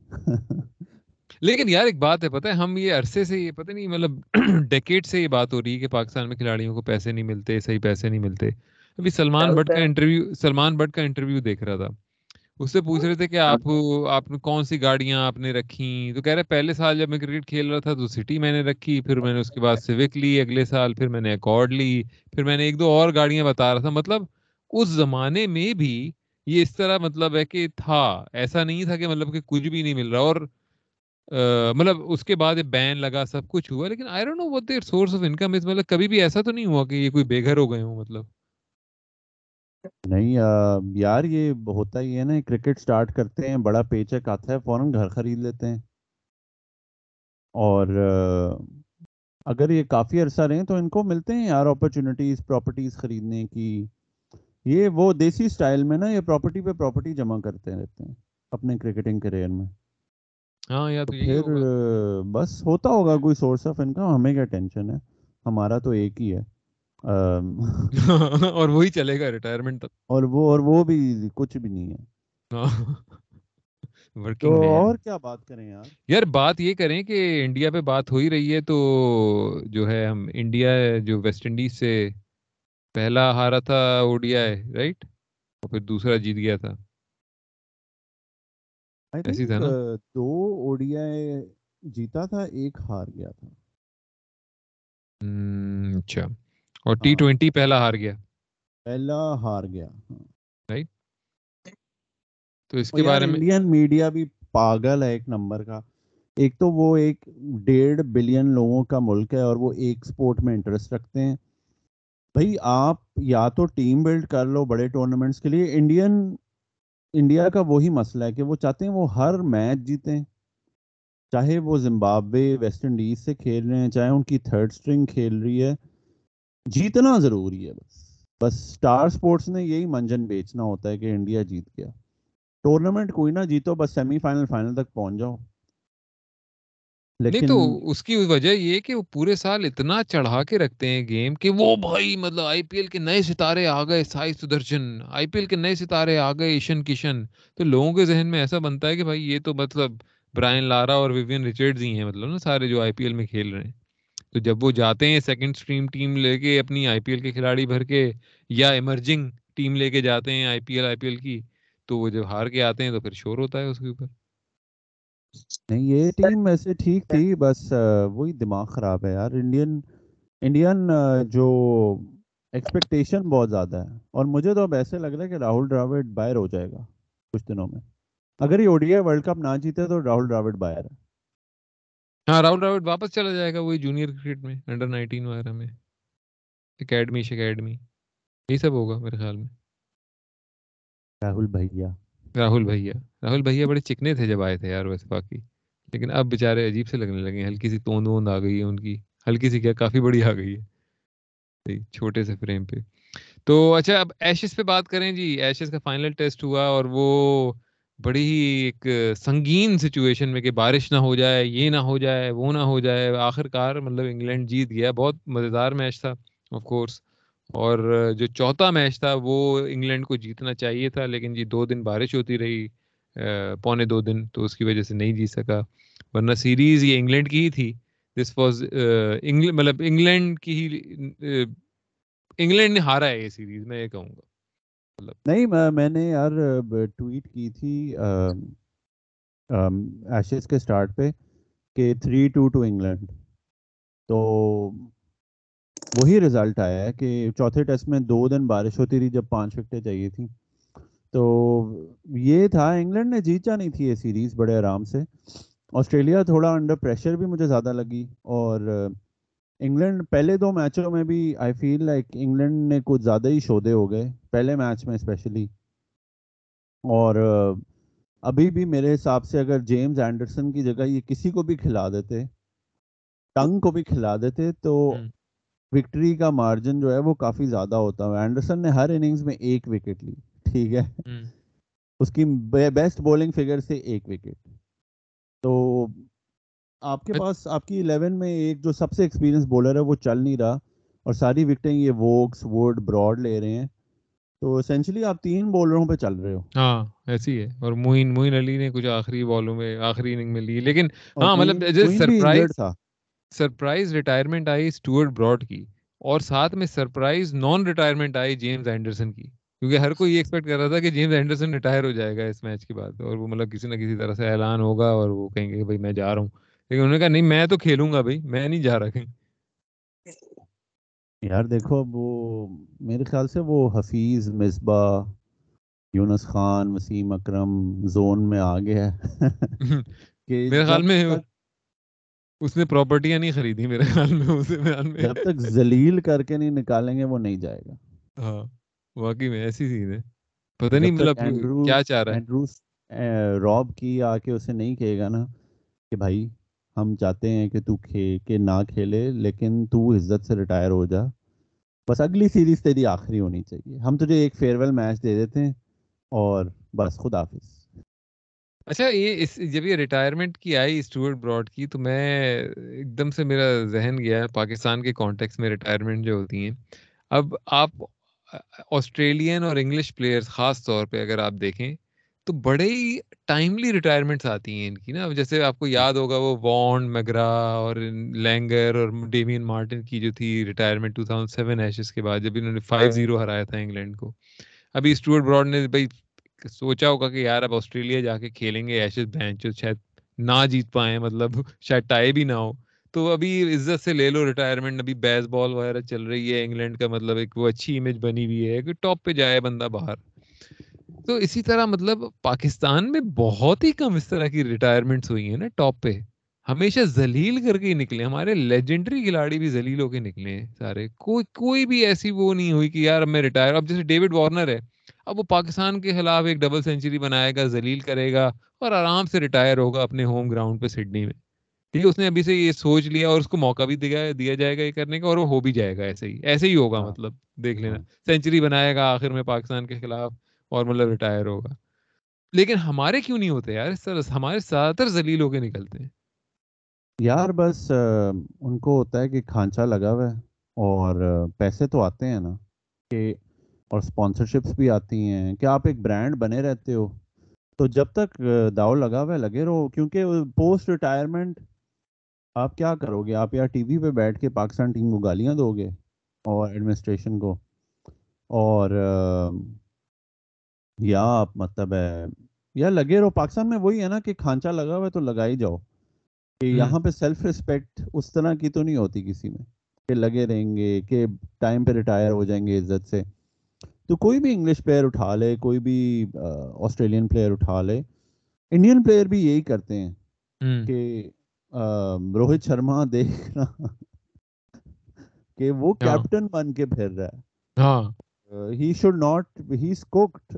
لیکن یار ایک بات ہے پتہ ہے ہم یہ عرصے سے یہ پتہ نہیں مطلب ڈیکیٹ سے یہ بات ہو رہی ہے کہ پاکستان میں کھلاڑیوں کو پیسے نہیں ملتے صحیح پیسے نہیں ملتے۔ ابھی سلمان بٹ کا انٹرویو سلمان بٹ کا انٹرویو دیکھ رہا تھا۔ اس سے پوچھ رہے تھے کہ آپ آپ نے کون سی گاڑیاں آپ نے رکھی؟ تو کہہ رہے پہلے سال جب میں کرکٹ کھیل رہا تھا تو سٹی میں نے رکھی پھر میں نے اس کے بعد سوک لی اگلے سال پھر میں نے اکارڈ لی پھر میں نے ایک دو اور گاڑیاں بتا رہا تھا۔ مطلب اس زمانے میں بھی یہ اس طرح مطلب ہے کہ تھا، ایسا نہیں تھا کہ مطلب کہ کچھ بھی نہیں مل رہا اور مطلب اس کے بعد بین لگا، سب کچھ ہوا، لیکن I don't know what their source of income is مطلب کبھی بھی ایسا تو نہیں ہوا کہ یہ کوئی بے گھر ہو گئے ہوں مطلب۔ نہیں یار یہ ہوتا ہی ہے نا، کرکٹ سٹارٹ کرتے ہیں، بڑا پے چیک آتا ہے، فوراً گھر خرید لیتے ہیں۔ اور اگر یہ کافی عرصہ رہیں تو ان کو ملتے ہیں یار اپرچونیٹیز پراپرٹیز خریدنے کی۔ یہ وہ دیسی سٹائل میں نا یہ پراپرٹی پہ پراپرٹی جمع کرتے رہتے ہیں اپنے کرکٹنگ کریئر میں۔ ہاں یا پھر بس ہوتا ہوگا کوئی سورس آف انکم ہمیں کیا ٹینشن ہے؟ ہمارا تو ایک ہی ہے۔ اور وہی چلے گا ریٹائرمنٹ تک اور وہ اور وہ بھی کچھ بھی نہیں ہے۔ تو اور کیا بات کریں یار؟ یار بات یہ کریں کہ انڈیا پہ بات ہو ہی رہی ہے تو جو ہے ہم انڈیا جو ویسٹ انڈیز سے پہلا ہارا تھا اوڈیا ہے رائٹ اور پھر دوسرا جیت گیا تھا۔ Think, تھا نا۔ دو اوڈیا جیتا تھا ایک ہار گیا تھا۔ اچھا۔ اور ٹی ہاں ٹوینٹی پہلا ہار گیا۔ پہلا ہار گیا ہاں۔ تو اس کے بارے میں انڈین میڈیا بھی پاگل ہے ایک نمبر کا۔ ایک تو وہ ایک ڈیڑھ بلین لوگوں کا ملک ہے اور وہ ایک سپورٹ میں انٹرسٹ رکھتے ہیں۔ بھائی آپ یا تو ٹیم بلڈ کر لو بڑے ٹورنامنٹس کے لیے انڈین انڈیا کا وہی مسئلہ ہے کہ وہ چاہتے ہیں وہ ہر میچ جیتیں۔ چاہے وہ زمبابوے ویسٹ انڈیز سے کھیل رہے ہیں، چاہے ان کی تھرڈ سٹرنگ کھیل رہی ہے۔ جیتنا ضروری ہے بس۔ بس سٹار سپورٹس نے یہی منجن بیچنا ہوتا ہے کہ انڈیا جیت گیا۔ ٹورنامنٹ کوئی نہ جیتو، بس سیمی فائنل فائنل تک پہنچ جاؤ۔ لیکن تو اس کی وجہ یہ کہ وہ پورے سال اتنا چڑھا کے رکھتے ہیں گیم کہ وہ بھائی مطلب آئی پی ایل کے نئے ستارے آ گئے سائی سدرشن آئی پی ایل کے نئے ستارے آ گئے ایشن کشن۔ تو لوگوں کے ذہن میں ایسا بنتا ہے کہ بھائی یہ تو مطلب برائن لارا اور ویوین ریچرڈز ہی ہیں مطلب نا سارے جو آئی پی ایل میں کھیل رہے ہیں۔ تو جب وہ جاتے ہیں سیکنڈ اسٹریم ٹیم لے کے اپنی آئی پی ایل کے کھلاڑی بھر کے یا ایمرجنگ ٹیم لے کے جاتے ہیں آئی پی ایل آئی پی ایل کی تو وہ جب ہار کے آتے ہیں تو پھر شور ہوتا ہے اس کے اوپر۔ نہیں یہ ٹیم ایسے ٹھیک تھی بس وہی دماغ خراب ہے یار۔ انڈین انڈین جو ایکسپیکٹیشن بہت زیادہ ہے۔ اور مجھے تو اب ایسے لگ رہا ہے کہ راہل ڈراوڈ باہر ہو جائے گا کچھ دنوں میں۔ اگر یہ اوڈیا ورلڈ کپ نہ جیتے تو راہل ڈراوڈ باہر ہے۔ ہاں راہل ڈراوڈ واپس چلا جائے گا وہی جونیئر کرکٹ میں انڈر نائنٹین وغیرہ میں۔ اکیڈمی اکیڈمی یہی سب ہوگا میرے خیال میں۔ راہل بھیا۔ راہل بھیا۔ راہل بھیا بڑے چکنے تھے جب آئے تھے یار ویسے باقی لیکن اب بےچارے عجیب سے لگنے لگے ہلکی سی توند ووند آ گئی ہے ان کی۔ ہلکی سی کیا، کافی بڑی آ گئی ہے۔ چھوٹے سے فریم پہ۔ تو اچھا اب ایشز پہ بات کریں جی۔ ایشز کا فائنل ٹیسٹ ہوا اور وہ بڑی ہی ایک سنگین سچویشن میں کہ بارش نہ ہو جائے، یہ نہ ہو جائے، وہ نہ ہو جائے۔ آخر کار مطلب انگلینڈ جیت گیا۔ بہت مزیدار میچ تھا آف کورس اور جو چوتھا میچ تھا وہ انگلینڈ کو جیتنا چاہیے تھا، لیکن جی دو دن بارش ہوتی رہی پونے دو دن تو اس کی وجہ سے نہیں جیت سکا۔ ورنہ سیریز یہ انگلینڈ کی ہی تھی۔ دس واز مطلب انگلینڈ کی ہی انگلینڈ نے ہارا ہے یہ سیریز، میں یہ کہوں گا۔ مطلب نہیں، میں نے یار ٹویٹ کی تھی ایشز کے سٹارٹ پہ کہ تھری ٹو ٹو انگلینڈ تو وہی رزلٹ آیا ہے کہ چوتھے ٹیسٹ میں دو دن بارش ہوتی تھی جب پانچ وکٹیں چاہیے تھیں۔ تو یہ تھا، انگلینڈ نے جیتا نہیں تھی یہ سیریز بڑے آرام سے۔ آسٹریلیا تھوڑا انڈر پریشر بھی مجھے زیادہ لگی اور انگلینڈ پہلے دو میچوں میں بھی آئی فیل لائک انگلینڈ نے کچھ زیادہ ہی شودے ہو گئے، پہلے میچ میں اسپیشلی اور ابھی بھی میرے حساب سے اگر جیمز اینڈرسن کی جگہ یہ کسی کو بھی کھلا دیتے، ٹنگ کو بھی کھلا دیتے تو وکٹری کا مارجن جو ہے وہ کافی زیادہ ہوتا ہے۔ اینڈرسن نے ہر اننگز میں ایک وکٹ لی ٹھیک ہے؟ اس کی بیسٹ بولنگ فگر سے ایک وکٹ تو آپ کے پاس آپ کی الیون میں ایک جو سب سے ایکسپیرینس بولر ہے وہ چل نہیں رہا اور ساری وکٹیں یہ ووکس ووڈ براڈ لے رہے ہیں۔ تو اسینشلی آپ تین بولروں پہ چل رہے ہو۔ ہاں ایسی ہے۔ اور موین موین علی نے کچھ آخری بالوں میں آخری اننگ میں لی۔ لیکن ہاں مطلب سرپرائز تھا۔ سرپرائز ریٹائرمنٹ آئی اسٹوارٹ براڈ کی اور ساتھ میں سرپرائز نان ریٹائرمنٹ آئی جیمز اینڈرسن کی کیونکہ ہر کوئی یہ ایکسپیکٹ کر رہا تھا کہ جیمز اینڈرسن ریٹائر ہو جائے گا اس میچ کے بعد اور وہ مطلب کسی نہ کسی طرح سے اعلان ہوگا اور وہ کہیں گے کہ بھائی میں جا رہا ہوں لیکن انہوں نے کہا نہیں میں تو کھیلوں گا بھائی میں نہیں جا رہا کہیں یار دیکھو اب وہ میرے خیال سے وہ حفیظ مصباح یونس خان وسیم اکرم زون میں آ گیا ہے میرے خیال میں اس نے پراپرٹیاں نہیں خریدی میرے خیال میں اسے بیان میں۔ جب تک ذلیل کر کے نہیں نکالیں گے وہ نہیں جائے گا۔ ہاں واقعی میں ایسی چیز ہے۔ پتہ نہیں مطلب کیا چاہ رہا ہے۔ روب کی آ کے اسے نہیں کہے گا نا کہ بھائی ہم چاہتے ہیں کہ تو کھے کہ نہ کھیلے لیکن تو عزت سے ریٹائر ہو جا۔ بس اگلی سیریز تیری آخری ہونی چاہیے۔ ہم تجھے ایک فیئر ویل میچ دے دیتے ہیں اور بس خدا حافظ اچھا یہ اس، جب یہ ریٹائرمنٹ کی آئی اسٹوارٹ براڈ کی، تو میں ایک دم سے میرا ذہن گیا پاکستان کے کانٹیکس میں ریٹائرمنٹ جو ہوتی ہیں۔ اب آپ آسٹریلین اور انگلش پلیئرز خاص طور پہ اگر آپ دیکھیں، تو بڑے ہی ٹائملی ریٹائرمنٹس آتی ہیں ان کی نا۔ جیسے آپ کو یاد ہوگا وہ وانڈ میگرا اور لینگر اور ڈیمین مارٹن کی جو تھی retirement two thousand seven Ashes کے بعد، جب انہوں نے فائیو زیرو ہرایا تھا انگلینڈ کو۔ ابھی اسٹوارٹ براڈ نے بھائی سوچا ہوگا کہ یار اب آسٹریلیا جا کے کھیلیں گے ایشز بینچ شاید نہ جیت پائیں مطلب شاید ٹائے بھی نہ ہو۔ تو ابھی عزت سے لے لو ریٹائرمنٹ ابھی بیس بال وغیرہ چل رہی ہے، انگلینڈ کا مطلب ایک وہ اچھی امیج بنی ہوئی ہے کہ ٹاپ پہ جائے بندہ باہر۔ تو اسی طرح مطلب پاکستان میں بہت ہی کم اس طرح کی ریٹائرمنٹس ہوئی ہیں نا ٹاپ پہ۔ ہمیشہ ذلیل کر کے ہی نکلے ہمارے لیجنڈری کھلاڑی بھی ذلیل ہو کے نکلے ہیں سارے۔ کوئی کوئی بھی ایسی وہ نہیں ہوئی کہ یار میں ریٹائر اب جیسے ڈیوڈ وارنر ہے۔ اب وہ پاکستان کے خلاف ایک ڈبل سینچری بنائے گا ذلیل کرے گا اور آرام سے ریٹائر ہوگا اپنے ہوم گراؤنڈ پہ سڈنی میں۔ ٹھیک ہے اس نے ابھی سے یہ سوچ لیا اور اس کو موقع بھی دیا دیا جائے گا یہ کرنے کا اور وہ ہو بھی جائے گا ایسے ہی ایسے ہی ہوگا ہاں۔ مطلب دیکھ لینا۔ سینچری ہاں۔ بنائے گا آخر میں پاکستان کے خلاف اور مطلب ریٹائر ہوگا۔ لیکن ہمارے کیوں نہیں ہوتے یار؟ اس طرح ہمارے زیادہ تر ذلیل ہو کے نکلتے ہیں۔ یار بس ان کو ہوتا ہے کہ کھانچا لگا ہوا ہے اور پیسے تو آتے ہیں نا کہ اور اسپانسرشپس بھی آتی ہیں۔ کہ آپ ایک برانڈ بنے رہتے ہو؟ تو جب تک داؤ لگا ہوا ہے لگے رہو کیونکہ پوسٹ ریٹائرمنٹ آپ کیا کرو گے؟ آپ یا ٹی وی پہ بیٹھ کے پاکستان ٹیم کو گالیاں دو گے اور ایڈمنسٹریشن کو۔ اور یا آپ مطلب ہے یا لگے رہو پاکستان میں وہی ہے نا کہ کھانچا لگا ہوا ہے تو لگا ہی جاؤ۔ کہ یہاں پہ سیلف رسپیکٹ اس طرح کی تو نہیں ہوتی کسی میں کہ لگے رہیں گے کہ ٹائم پہ ریٹائر ہو جائیں گے عزت سے۔ تو کوئی بھی انگلش پلیئر اٹھا لے کوئی بھی آسٹریلین پلیئر اٹھا لے انڈین پلیئر بھی یہی کرتے ہیں کہ روہت شرما دیکھنا کہ وہ کیپٹن بن کے پھر رہا ہے۔ ہاں۔ He should not he is cooked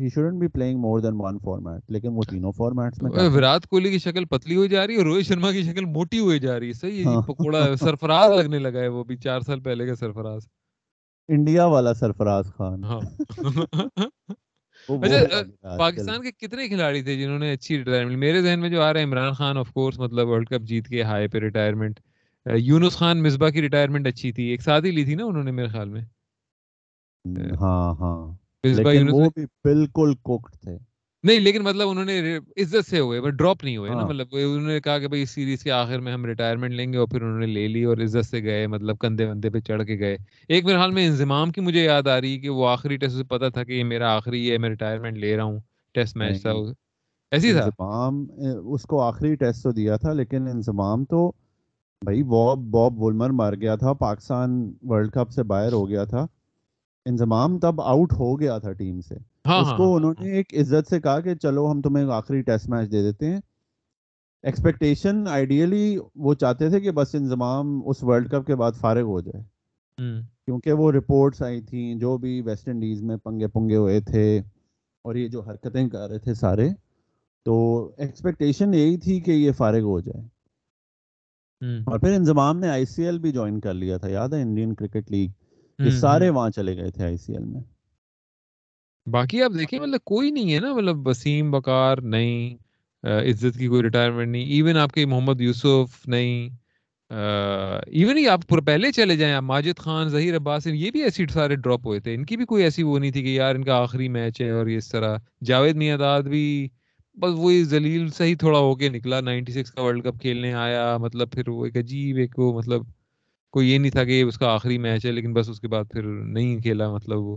he shouldn't be playing more than one format لیکن وہ تینوں فارمیٹس میں وراٹ کوہلی کی شکل پتلی ہوئی جا رہی ہے اور روہت شرما کی شکل موٹی ہوئی جا رہی ہے۔ صحیح ہے پکوڑا سرفراز لگنے لگا ہے وہ بھی چار سال پہلے کا سرفراز۔ انڈیا والا سرفراز خان۔ ہاں۔ اچھا پاکستان کے کتنے کھلاڑی تھے جنہوں نے اچھی ریٹائرمنٹ میرے ذہن میں جو آ رہا ہے عمران خان آف کورس مطلب ورلڈ کپ جیت کے ہائی پہ ریٹائرمنٹ یونس خان مصباح کی ریٹائرمنٹ اچھی تھی۔ ایک ساتھ ہی لی تھی نا انہوں نے میرے خیال میں۔ ہاں ہاں۔ وہ بھی بالکل کوکڈ تھے۔ نہیں لیکن مطلب انہوں نے عزت سے ہوئے ڈراپ نہیں ہوئے نا ہاں۔ مطلب انہوں نے کہا کہ بھائی اس سیریز کے آخر میں ہم ریٹائرمنٹ لیں گے اور پھر انہوں نے لے لی اور عزت سے گئے مطلب کندھے وندے پہ چڑھ کے گئے۔ ایک میرے حال میں انضمام کی مجھے یاد آ رہی کہ وہ آخری ٹیسٹ سے پتا تھا کہ یہ میرا آخری ہے میں ریٹائرمنٹ لے رہا ہوں ٹیسٹ میچ تھا ایسی تھا؟ اس کو آخری ٹیسٹ تو دیا تھا لیکن انضمام تو بھائی باب باب وولمر مر گیا تھا پاکستان ورلڈ کپ سے باہر ہو گیا تھا۔ انضمام تب آؤٹ ہو گیا تھا ٹیم سے۔ اس ہاں، کو ہاں، انہوں نے ایک عزت سے کہا کہ چلو ہم تمہیں آخری ٹیسٹ میچ دے دیتے ہیں۔ ایکسپیکٹیشن آئیڈیلی وہ چاہتے تھے کہ بس انضمام اس ورلڈ کپ کے بعد فارغ ہو جائے۔ کیونکہ وہ رپورٹس آئی تھیں جو بھی ویسٹ انڈیز میں پنگے پنگے ہوئے تھے اور یہ جو حرکتیں کر رہے تھے سارے تو ایکسپیکٹیشن یہی تھی کہ یہ فارغ ہو جائے۔ اور پھر انضمام نے آئی سی ایل بھی جوائن کر لیا تھا یاد ہے انڈین کرکٹ لیگ یہ سارے وہاں چلے گئے تھے آئی سی ایل میں۔ باقی آپ دیکھیں مطلب کوئی نہیں ہے نا مطلب وسیم بکار نہیں عزت کی کوئی ریٹائرمنٹ نہیں ایون آپ کے محمد یوسف نہیں ایون ہی آپ پہلے چلے جائیں، آپ ماجد خان، ظہیر عباس، یہ بھی ایسی سارے ڈراپ ہوئے تھے، ان کی بھی کوئی ایسی وہ نہیں تھی کہ یار ان کا آخری میچ ہے اور اس طرح۔ جاوید میاداد بھی بس وہی ذلیل سے ہی تھوڑا ہو کے نکلا نائنٹی سکس کا ورلڈ کپ کھیلنے آیا مطلب پھر وہ ایک عجیب ایک وہ مطلب کوئی یہ نہیں تھا کہ اس کا آخری میچ ہے، لیکن بس اس کے بعد پھر نہیں کھیلا مطلب وہ۔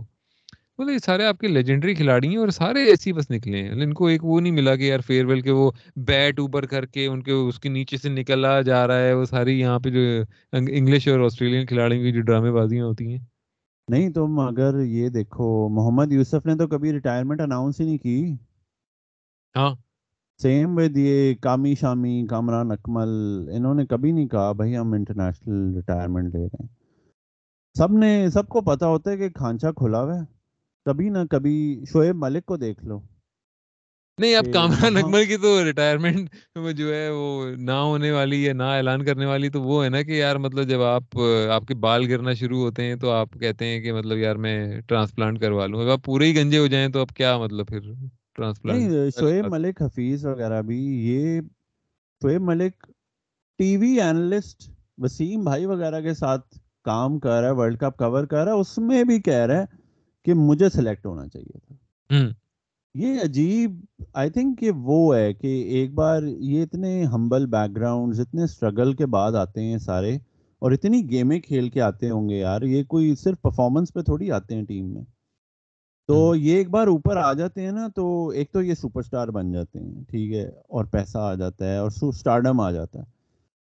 مطلب یہ سارے آپ کے لیجنڈری کھلاڑی ہیں اور سارے ایسی بس نکلے ہیں۔ ان کو ایک وہ نہیں ملا کہ یار فیئر ویل کے وہ بیٹ اوپر کر کے ان کے اس کے نیچے سے نکلا جا رہا ہے۔ وہ ساری یہاں پہ جو انگلش اور آسٹریلین کھلاڑیوں کی جو ڈرامے بازیاں ہوتی ہیں۔ نہیں تم اگر یہ دیکھو محمد یوسف نے تو کبھی ریٹائرمنٹ اناؤنس ہی نہیں کی۔ ہاں۔ سیم ود یہ کامی شامی کامران اکمل انہوں نے کبھی نہیں کہا بھائی ہم انٹرنیشنل ریٹائرمنٹ لے رہے ہیں۔ سب نے سب کو پتا ہوتا ہے کہ کھانچا کھلا ہوا ہے۔ کبھی نہ کبھی شعیب ملک کو دیکھ لو۔ نہیں اب کامران اکمل کی تو ریٹائرمنٹ جو ہے وہ نہ ہونے والی یا نہ اعلان کرنے والی تو وہ ہے نا کہ یار مطلب جب آپ آپ کے بال گرنا شروع ہوتے ہیں تو آپ کہتے ہیں کہ مطلب یار میں ٹرانسپلانٹ کروا لوں۔ اگر پورے ہی گنجے ہو جائیں تو اب کیا مطلب پھر ٹرانسپلانٹ شعیب ملک حفیظ وغیرہ بھی یہ Shoaib Malik T V analyst Wasim بھائی وغیرہ کے ساتھ کام کر رہا ہے ورلڈ کپ کور کر رہا ہے اس میں بھی کہہ رہا ہے کہ مجھے سلیکٹ ہونا چاہیے تھا۔ یہ عجیب آئی تھنک کہ وہ ہے کہ ایک بار یہ اتنے ہمبل بیک گراؤنڈ اتنے اسٹرگل کے بعد آتے ہیں سارے اور اتنی گیمیں کھیل کے آتے ہوں گے یار یہ کوئی صرف پرفارمنس پہ تھوڑی آتے ہیں ٹیم میں۔ تو یہ ایک بار اوپر آ جاتے ہیں نا تو ایک تو یہ سپر سٹار بن جاتے ہیں ٹھیک ہے اور پیسہ آ جاتا ہے اور اسٹارڈم آ جاتا ہے۔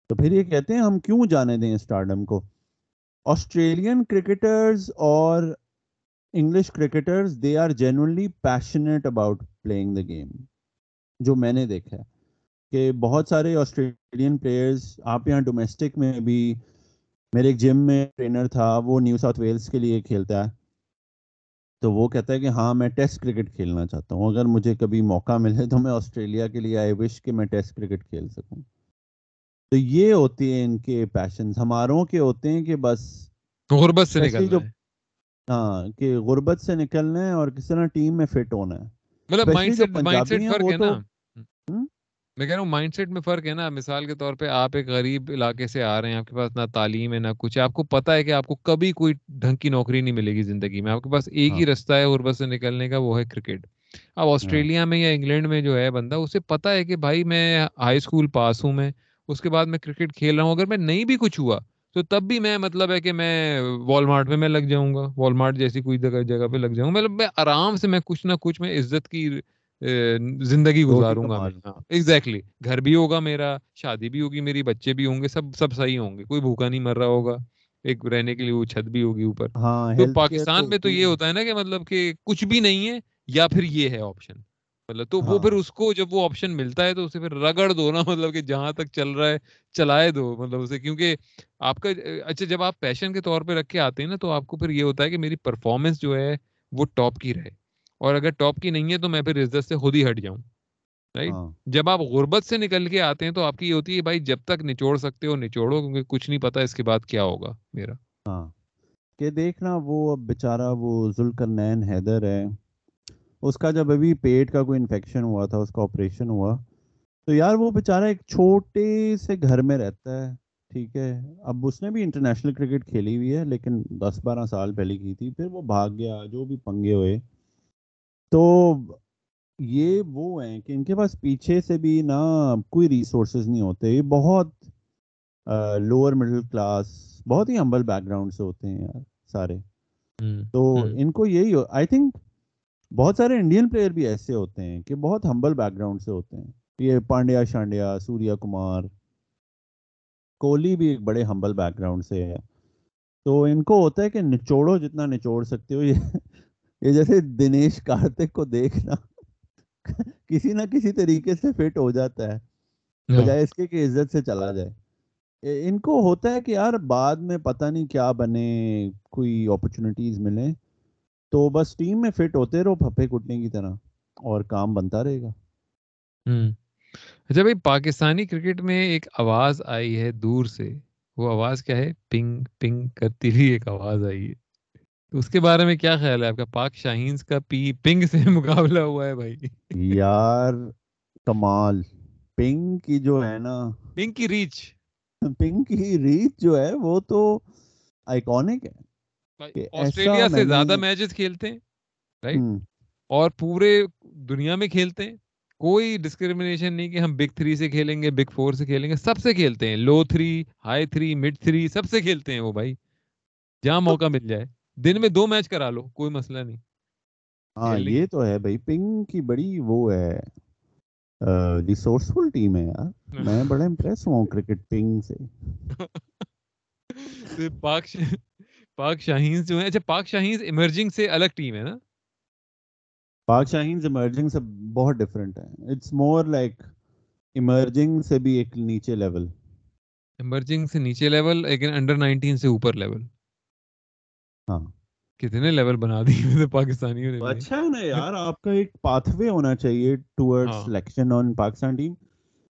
تو پھر یہ کہتے ہیں ہم کیوں جانے دیں اسٹارڈم کو؟ آسٹریلین کرکٹرز اور English cricketers they are genuinely passionate about playing the game جو میں نے دیکھا ہے کہ بہت سارے آسٹریلین پلیئرز آپ یہاں ڈومیسٹک میں بھی میرے ایک جم میں ٹرینر تھا وہ نیو ساؤتھ ویلس کے لیے کھیلتا ہے۔ تو وہ کہتا ہے کہ ہاں میں ٹیسٹ کرکٹ کھیلنا چاہتا ہوں۔ اگر مجھے کبھی موقع ملے تو میں آسٹریلیا کے لیے آئی وش کہ میں ٹیسٹ کرکٹ کھیل سکوں۔ تو یہ ہوتی ہیں ان کے پیشنز ہماروں کے ہوتے ہیں کہ بس غربت سے نکلنا ہے۔ ہاں کہ غربت سے نکلنا ہے اور کس طرح ٹیم میں فٹ ہونا ہے۔ مطلب مائنڈ سیٹ مائنڈ سیٹ فرق ہے نا۔ میں کہہ رہا ہوں مائنڈ سیٹ میں فرق ہے نا۔ مثال کے طور پہ آپ ایک غریب علاقے سے آ رہے ہیں آپ کے پاس نہ تعلیم ہے نہ کچھ آپ کو پتا ہے کہ آپ کو کبھی کوئی ڈھنگ کی نوکری نہیں ملے گی زندگی میں۔ آپ کے پاس ایک ہی ہاں۔ رستہ ہے غربت سے نکلنے کا وہ ہے کرکٹ۔ اب آسٹریلیا میں یا انگلینڈ میں جو ہے بندہ اسے پتا ہے کہ بھائی میں ہائی اسکول پاس ہوں میں اس کے بعد میں کرکٹ کھیل رہا ہوں۔ اگر میں نہیں بھی کچھ ہوا تو تب بھی میں مطلب ہے کہ میں وال مارٹ میں میں لگ جاؤں گا۔ وال مارٹ جیسی کوئی جگہ جگہ پہ لگ جاؤں گا۔ مطلب میں آرام سے میں کچھ نہ کچھ میں عزت کی زندگی گزاروں گا ایگزیکٹلی گھر بھی ہوگا میرا شادی بھی ہوگی میری بچے بھی ہوں گے سب سب صحیح ہوں گے۔ کوئی بھوکا نہیں مر رہا ہوگا۔ ایک رہنے کے لیے وہ چھت بھی ہوگی اوپر۔ ہاں تو پاکستان میں تو یہ ہوتا ہے نا کہ مطلب کہ کچھ بھی نہیں ہے یا پھر یہ ہے آپشن مطلب تو وہ پھر۔ اس کو جب وہ آپشن ملتا ہے تو اسے پھر رگڑ دو نا مطلب کہ جہاں تک چل رہا ہے چلائے دو مطلب اسے کیونکہ آپ کا اچھا جب آپ پیشن کے طور پہ رکھ کے آتے ہیں نا تو آپ کو پھر یہ ہوتا ہے کہ میری پرفارمنس جو ہے وہ ٹاپ کی رہے اور اگر ٹاپ کی نہیں ہے تو میں پھر عزت سے خود ہی ہٹ جاؤں رائٹ۔ جب آپ غربت سے نکل کے آتے ہیں تو آپ کی یہ ہوتی ہے بھائی جب تک نچوڑ سکتے ہو نچوڑو کیونکہ کچھ نہیں پتا اس کے بعد کیا ہوگا میرا ہاں کہ دیکھنا وہ بیچارہ وہ ذوالکر نین حیدر ہے اس کا جب ابھی پیٹ کا کوئی انفیکشن ہوا تھا اس کا آپریشن ہوا تو یار وہ بیچارہ ایک چھوٹے سے گھر میں رہتا ہے ٹھیک ہے؟ اب اس نے بھی انٹرنیشنل کرکٹ کھیلی ہوئی ہے لیکن دس بارہ سال پہلے کی تھی پھر وہ بھاگ گیا جو بھی پنگے ہوئے۔ تو یہ وہ ہیں کہ ان کے پاس پیچھے سے بھی نا کوئی ریسورسز نہیں ہوتے۔ یہ بہت لوور مڈل کلاس بہت ہی ہمبل بیک گراؤنڈ سے ہوتے ہیں یار سارے۔ تو ان کو یہی آئی تھنک بہت سارے انڈین پلیئر بھی ایسے ہوتے ہیں کہ بہت ہمبل بیک گراؤنڈ سے ہوتے ہیں۔ یہ پانڈیا شانڈیا سوریا کمار کوہلی بھی ایک بڑے ہمبل بیک گراؤنڈ سے ہے۔ تو ان کو ہوتا ہے کہ نچوڑو جتنا نچوڑ سکتے ہو یہ جیسے دنیش کارتک کو دیکھنا کسی نہ کسی طریقے سے فٹ ہو جاتا ہے۔ ہاں۔ بجائے اس کے کہ عزت سے چلا جائے۔ ان کو ہوتا ہے کہ یار بعد میں پتہ نہیں کیا بنے کوئی اپرچونیٹیز ملیں۔ تو بس ٹیم میں فٹ ہوتے رہو پھپے کٹنے کی طرح اور کام بنتا رہے گا۔ اچھا بھائی پاکستانی کرکٹ میں ایک آواز آئی ہے دور سے۔ وہ آواز کیا ہے؟ پنگ پنگ کرتی ہوئی ایک آواز آئی ہے۔ اس کے بارے میں کیا خیال ہے؟ آپ کا پاک شاہینز کا پی پنگ سے مقابلہ ہوا ہے بھائی۔ یار کمال۔ پنگ کی جو ہے نا۔ پنگ کی ریچ۔ پنگ کی ریچ جو ہے وہ تو آئیکونک ہے۔ آسٹریلیا سے زیادہ میچز کھیلتے ہیں رائٹ اور پورے دنیا میں کھیلتے ہیں۔ کوئی ڈسکریمنیشن نہیں کہ ہم بگ تھری سے کھیلیں گے بگ فور سے کھیلیں گے سب سے کھیلتے ہیں۔ Low three high three mid three سب سے کھیلتے ہیں وہ بھائی۔ جہاں موقع مل جائے۔ دن میں دو میچ کرا لو کوئی مسئلہ نہیں۔ ہاں یہ تو ہے بھائی۔ پنگ کی بڑی وہ ہے ریسورسفل ٹیم ہے یار۔ میں بڑا امپریس ہوں کرکٹ پنگ سے۔ پاک پاک شاہین جو ہے اچھا پاک شاہین ایمرجنگ سے الگ ٹیم ہے نا؟ پاک شاہین ایمرجنگ سے بہت ڈیفرنٹ ہے اٹس مور لائک ایمرجنگ سے بھی ایک نیچے لیول ایمرجنگ سے نیچے لیول لیکن انڈر نائنٹین سے اوپر لیول ہاں۔ کتنے لیول بنا دیے پاکستانیوں نے اچھا ہے نا یار آپ کا ایک پاتھ وے ہونا چاہیے toward selection on Pakistan team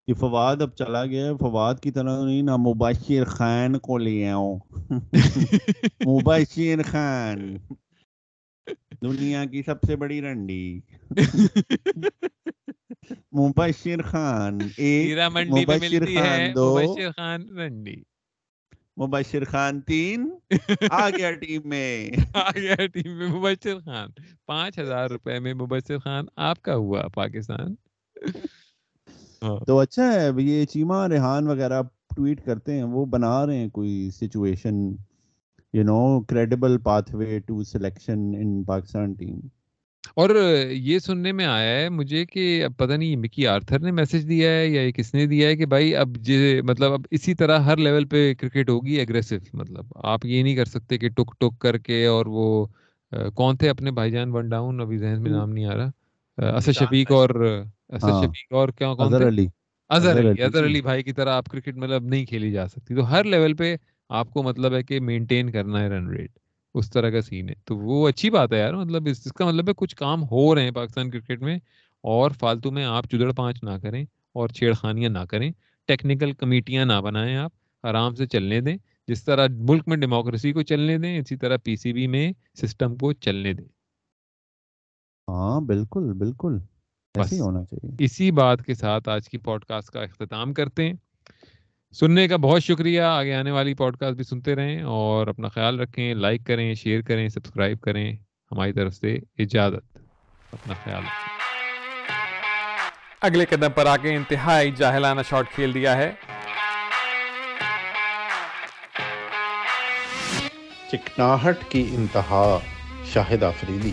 کہ فواد اب چلا گیا فواد کی طرح نہیں نا مباشر خان کو لے آؤ مباشر خان۔ دنیا کی سب سے بڑی رنڈی۔ مبشر خان ایک مبشر خان دو۔ مبشر خان رنڈی۔ مبشر خان تین۔ آ گیا ٹیم میں۔ آ گیا ٹیم میں مبشر خان۔ پانچ ہزار روپے میں مبشر خان۔ آپ کا ہوا پاکستان۔ تو اچھا ہے یہ چیما ریحان وغیرہ ٹویٹ کرتے ہیں وہ بنا رہے ہیں کوئی situation you know credible pathway to selection in Pakistan team اور یہ سننے میں آیا ہے مجھے کہ اب پتہ نہیں مکی آرتھر نے میسج دیا ہے یا کس نے دیا ہے کہ بھائی اب مطلب اب اسی طرح ہر لیول پہ کرکٹ ہوگی اگریسو مطلب آپ یہ نہیں کر سکتے کہ ٹک ٹک کر کے اور وہ کون تھے اپنے بھائی جان ون ڈاؤن ابھی ذہن میں نام نہیں آ رہا۔ اسد شفیق اور ہاں۔ شفیق اور کیا کون اظہر علی۔ اظہر علی اظہر علی بھائی کی طرح آپ کرکٹ مطلب نہیں کھیلی جا سکتی۔ تو ہر لیول پہ آپ کو مطلب ہے کہ مینٹین کرنا ہے رن ریٹ اس طرح کا سین ہے۔ تو وہ اچھی بات ہے یار مطلب اس کا مطلب ہے کچھ کام ہو رہے ہیں پاکستان کرکٹ میں اور فالتو میں آپ چدڑ پانچ نہ کریں اور چھیڑ خانیاں نہ کریں۔ ٹیکنیکل کمیٹیاں نہ بنائیں آپ آرام سے چلنے دیں۔ جس طرح ملک میں ڈیموکریسی کو چلنے دیں اسی طرح پی سی بی میں سسٹم کو چلنے دیں۔ ہاں بالکل بالکل۔ بس ہونا چاہیے۔ اسی بات کے ساتھ آج کی پوڈ کاسٹ کا اختتام کرتے ہیں۔ سننے کا بہت شکریہ۔ آگے آنے والی پوڈ کاسٹ بھی سنتے رہیں اور اپنا خیال رکھیں لائک کریں شیئر کریں سبسکرائب کریں۔ ہماری طرف سے اجازت۔ اپنا خیال رکھیں۔ اگلے قدم پر آگے انتہائی جاہلانہ شاٹ کھیل دیا ہے۔ چکناہٹ کی انتہا شاہد آفریدی۔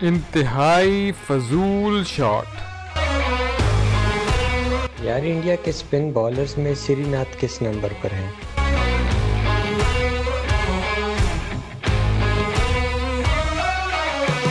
انتہائی فضول شاٹ۔ یار انڈیا کے سپن بالرز میں سری ناتھ کس نمبر پر ہیں؟